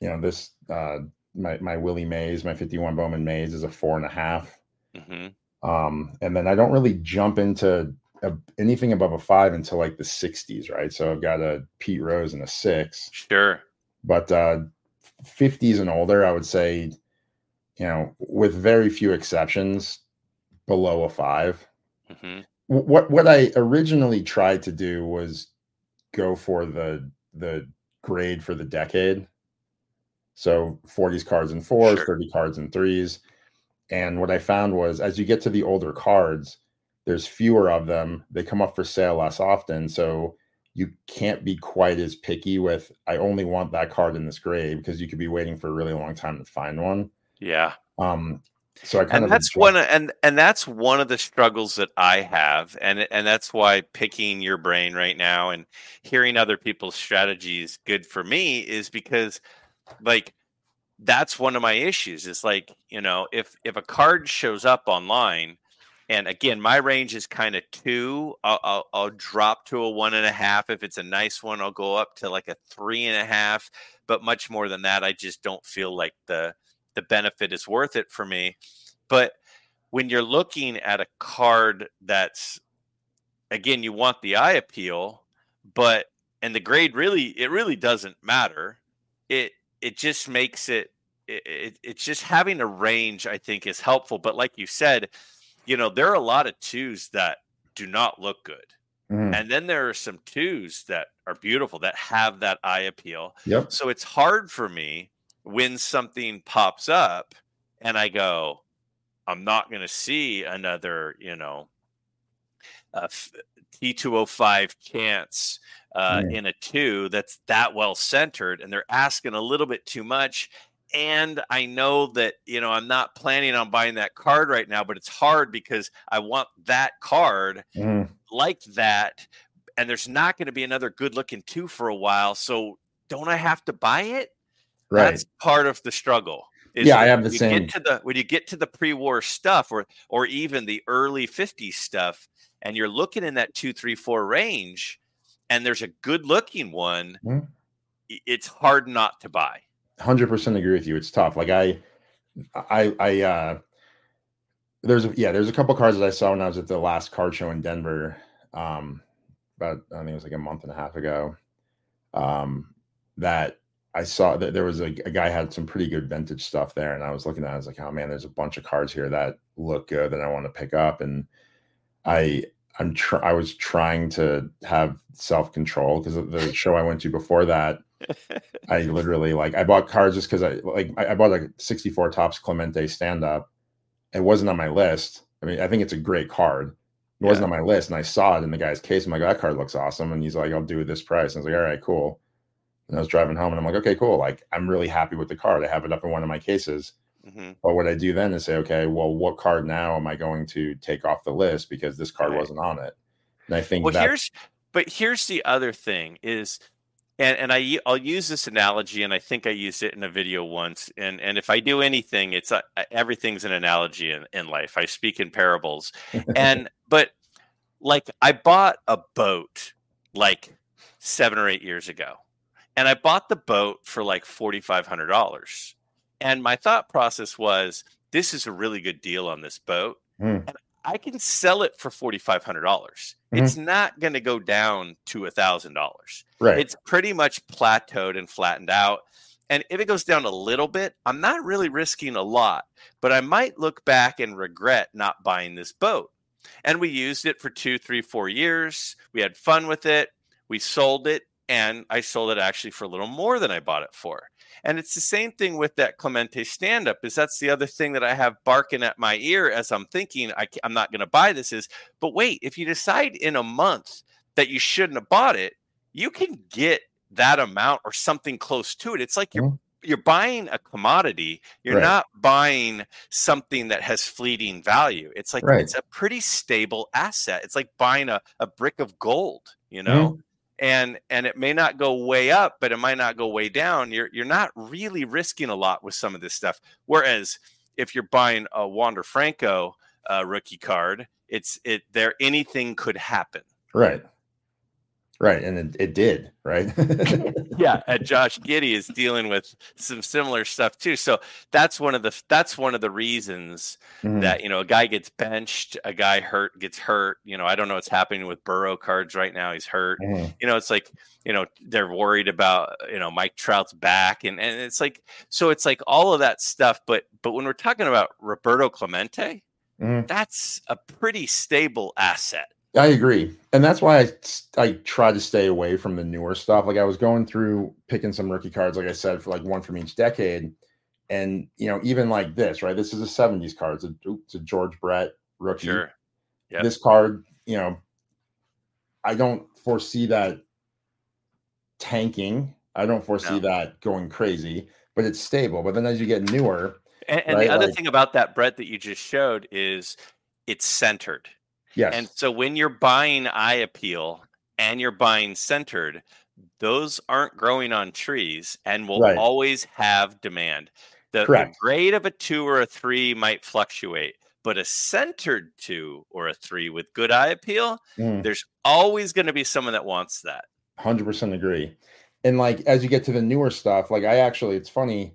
you know, this uh my my Willie Mays, my 51 Bowman Mays is a four and a half. Mhm. Um, and then I don't really jump into a, anything above a five until like the 60s, right? So I've got a Pete Rose and a six, Sure. but uh 50s and older, I would say, you know, with very few exceptions, below a five. Mhm. What what I originally tried to do was go for the the grade for the decade. So 40s cards and fours, Sure. 30 cards and threes. And what I found was as you get to the older cards, there's fewer of them. They come up for sale less often. So you can't be quite as picky with I only want that card in this grade because you could be waiting for a really long time to find one. Yeah. Um so I kind and of that's adjust- one and and that's one of the struggles that I have and and that's why picking your brain right now and hearing other people's strategies good for me is because like that's one of my issues is like you know if if a card shows up online and again my range is kind of two. I'll, I'll, I'll drop to a one and a half. If it's a nice one i'll go up to like a three and a half. But much more than that i just don't feel like the the benefit is worth it for me. But when you're looking at a card that's again you want the eye appeal but and the grade really it really doesn't matter. It it just makes it it, it it's just having a range i think is helpful. But like you said you know there are a lot of twos that do not look good Mhm. and then there are some twos that are beautiful that have that eye appeal Yep. so it's hard for me when something pops up and I go, I'm not going to see another, you know, uh, f- T205 chance uh, Mm. in a two that's that well centered, and they're asking a little bit too much. And I know that, you know, I'm not planning on buying that card right now, but it's hard because I want that card Mhm. like that. And there's not going to be another good looking two for a while. So don't I have to buy it? Right. That's part of the struggle. is Yeah, I have the same- Get to the when you get to the pre-war stuff, or or even the early '50s stuff, and you're looking in that two, three, four range, and there's a good-looking one, Mhm. i- it's hard not to buy. Hundred percent agree with you. It's tough. Like I, I, I, uh, there's a, yeah, there's a couple cards that I saw when I was at the last card show in Denver. Um, about I think it was like a month and a half ago. Um, that I saw that there was a, a guy had some pretty good vintage stuff there, and I was looking at. it, I was like, oh man, there's a bunch of cards here that look good that I want to pick up, and I. I'm tr- I was trying to have self control because the show I went to before that, I literally like I bought cards just because I like I, I bought like 64 Topps Clemente stand up. It wasn't on my list. I mean, I think it's a great card. It wasn't on my list, and I saw it in the guy's case. I'm like, that card looks awesome, and he's like, I'll do this price. And I was like, all right, cool. And I was driving home, and I'm like, okay, cool. Like, I'm really happy with the card. I have it up in one of my cases. Mhm. But what I do then is say, okay, well, what card now am I going to take off the list because this card Right. wasn't on it? And I think Well, that here's but here's the other thing is and and I I'll use this analogy and I think I used it in a video once and and if I do anything it's a, everything's an analogy in, in life. I speak in parables. and but like I bought a boat like 7 or 8 years ago. And I bought the boat for like $4500. And my thought process was this is a really good deal on this boat. Mm. And I can sell it for $4500. dollars Mhm. It's not going to go down to a $1000. right. It's pretty much plateaued and flattened out. And if it goes down a little bit, I'm not really risking a lot, but I might look back and regret not buying this boat. And we used it for two, three, four years. We had fun with it. We sold it, and I sold it actually for a little more than I bought it for. And it's the same thing with that Clemente stand up. Is that's the other thing that I have barking at my ear as I'm thinking I, I'm not going to buy this. Is but wait, if you decide in a month that you shouldn't have bought it, you can get that amount or something close to it. It's like you're Mhm. you're buying a commodity. You're Right. not buying something that has fleeting value. It's like Right. it's a pretty stable asset. It's like buying a, a brick of gold, you Mm-hmm. And and it may not go way up, but it might not go way down. You're you're not really risking a lot with some of this stuff. Whereas if you're buying a Wander Franco uh, rookie card, it's it there anything could happen. Right. Right, and it, it did, right? yeah, and Josh Giddey is dealing with some similar stuff too. So that's one of the that's one of the reasons mm-hmm. that you know a guy gets benched, a guy hurt gets hurt. You know, I don't know what's happening with Burrow cards right now. He's hurt. Mm-hmm. You know, it's like you know they're worried about you know Mike Trout's back, and and it's like so it's like all of that stuff. But but when we're talking about Roberto Clemente, mm-hmm. that's a pretty stable asset I agree, and that's why I I try to stay away from the newer stuff. Like I was going through picking some rookie cards, like I said, for like one from each decade, and you know, even like this, right? This is a '70s card. It's a, it's a George Brett rookie. Sure. Yep. This card, you know, I don't foresee that tanking. I don't foresee no. that going crazy, but it's stable. But then as you get newer, and, and right, the other like, thing about that Brett that you just showed is it's centered Yes. And so when you're buying eye appeal and you're buying centered, those aren't growing on trees and will right. always have demand. The, the, grade of a two or a three might fluctuate, but a centered two or a three with good eye appeal, mm. there's always going to be someone that wants that. 100% agree. And like as you get to the newer stuff, like I actually, it's funny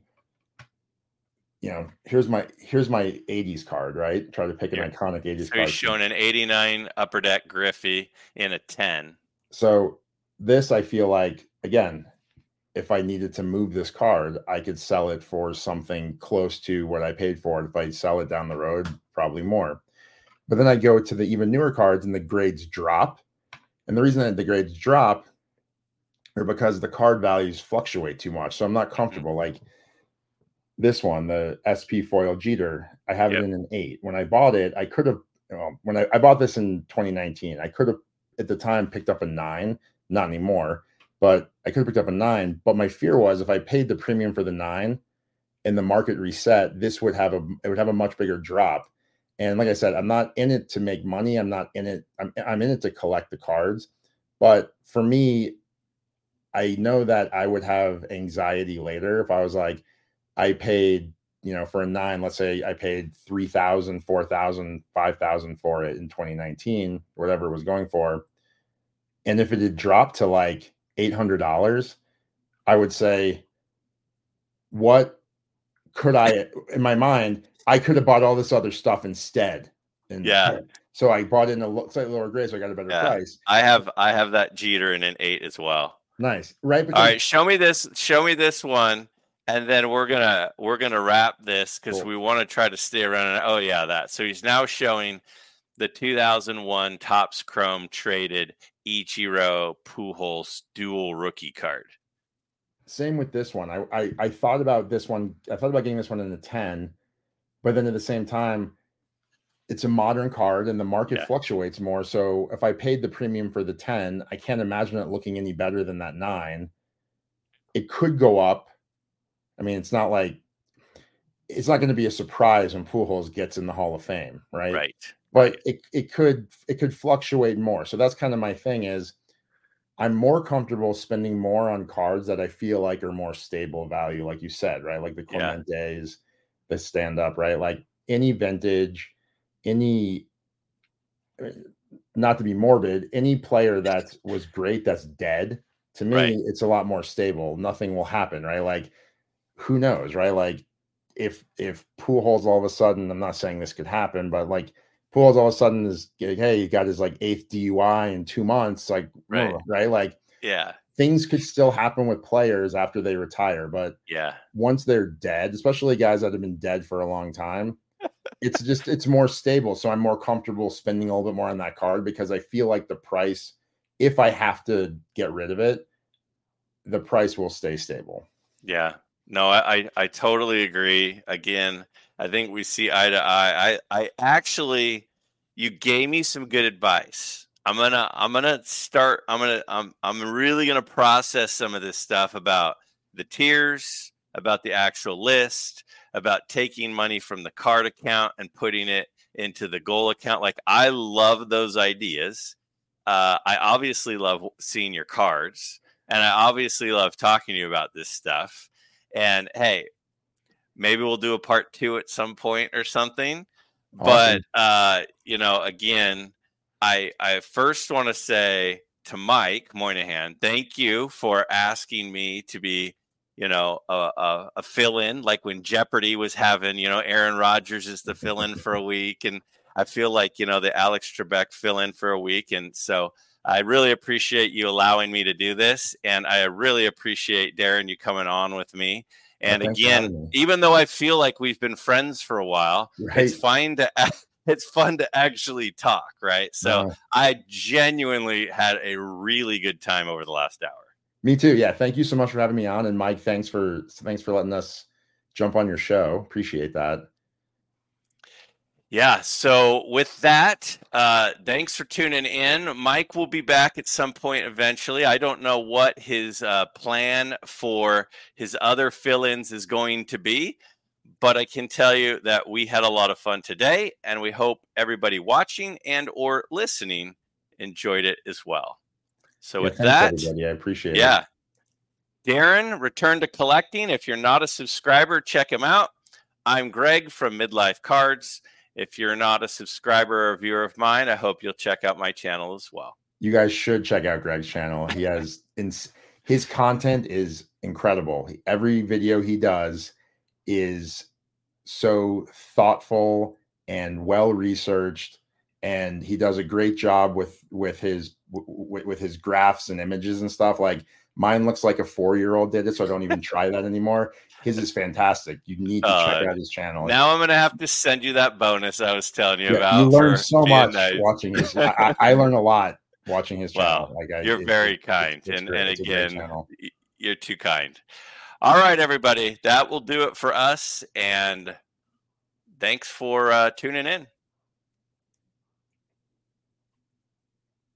you know, here's my here's my 80s card, right? Try to pick an yeah. iconic 80s so card. He's showing an 89 upper deck Griffey in a 10. So this I feel like again, if I needed to move this card, I could sell it for something close to what I paid for it. If I sell it down the road, probably more. But then I go to the even newer cards and the grades drop. And the reason that the grades drop are because the card values fluctuate too much. So I'm not mm-hmm. comfortable. Like this one, the SP foil Jeter, I have yep. it in an eight. When I bought it, I could have, you know, when I, I bought this in 2019, I could have at the time picked up a nine, not anymore, but I could have picked up a nine. But my fear was if I paid the premium for the nine and the market reset, this would have a, it would have a much bigger drop. And like I said, I'm not in it to make money. I'm not in it. I'm, I'm in it to collect the cards. But for me, I know that I would have anxiety later if I was like, I paid, you know, for a nine, let's say I paid 3,000, 4,000, 5,000 for it in 2019, whatever it was going for. And if it had dropped to like $800, I would say, what could I, in my mind, I could have bought all this other stuff instead. And yeah. So I bought in a slightly lower grade, so I got a better yeah. price. I have I have that Jeter in an eight as well. Nice, right? All right, show me this. Show me this one and then we're gonna we're gonna wrap this because cool. we want to try to stay around. Oh yeah, that. So he's now showing the 2001 Topps Chrome traded Ichiro Pujols dual rookie card. Same with this one. I, I I thought about this one. I thought about getting this one in the 10, but then at the same time, it's a modern card and the market yeah. fluctuates more. So if I paid the premium for the 10, I can't imagine it looking any better than that nine. It could go up I mean, it's not like it's not going to be a surprise when Pujols gets in the Hall of Fame, right? Right. But it it could it could fluctuate more. So that's kind of my thing is I'm more comfortable spending more on cards that I feel like are more stable value, like you said, right? Like the Clementes, yeah. the stand up, right? Like any vintage, any uh, not to be morbid, any player that was great that's dead, to me, right. it's a lot more stable. Nothing will happen, right? Like who knows, right? Like if if Pujols all of a sudden, I'm not saying this could happen, but like Pujols all of a sudden is getting hey, he got his like eighth DUI in two months, like right, right? Like yeah, things could still happen with players after they retire, but yeah, once they're dead, especially guys that have been dead for a long time. it's just it's more stable so i'm more comfortable spending a little bit more on that card because i feel like the price if i have to get rid of it the price will stay stable yeah no, I, I totally agree. Again, I think we see eye to eye. I, I actually, you gave me some good advice. I'm gonna, I'm gonna start. I'm gonna, I'm, I'm really gonna process some of this stuff about the tiers, about the actual list, about taking money from the card account and putting it into the goal account. Like I love those ideas. uh, I obviously love seeing your cards, and I obviously love talking to you about this stuff. And hey, maybe we'll do a part two at some point or something. Awesome. But uh, you know, again, I I first want to say to Mike Moynihan, thank you for asking me to be, you know, a, a, a fill in, like when Jeopardy was having, you know, Aaron Rodgers is the fill in for a week. And I feel like, you know, the Alex Trebek fill in for a week. And so I really appreciate you allowing me to do this. And I really appreciate Darren, you coming on with me. And well, again, even though I feel like we've been friends for a while, right. it's fine to it's fun to actually talk, right? So I genuinely had a really good time over the last hour. Me too. Yeah. Thank you so much for having me on. And Mike, thanks for thanks for letting us jump on your show. Appreciate that. Yeah. So with that, uh, thanks for tuning in. Mike will be back at some point eventually. I don't know what his uh, plan for his other fill-ins is going to be but I can tell you that we had a lot of fun today, and we hope everybody watching and or listening enjoyed it as well. So yeah, with that, everybody. I appreciate yeah. it. Yeah. Darren, return to collecting. If you're not a subscriber, check him out. I'm Graig from Midlife Cards. If you're not a subscriber or viewer of mine, I hope you'll check out my channel as well. You guys should check out Graig's channel. He has his content is incredible. Every video he does is so thoughtful and well researched and he does a great job with with his with, with his graphs and images and stuff like mine looks like a four year old did it so i don't even try that anymore his is fantastic you need to uh, check out his channel now i'm gonna have to send you that bonus i was telling you yeah, about you learn so much nice. watching his I, I, learn a lot watching his channel like I, you're very kind and, and again you're too kind all right, everybody. That will do it for us. And thanks for uh, tuning in.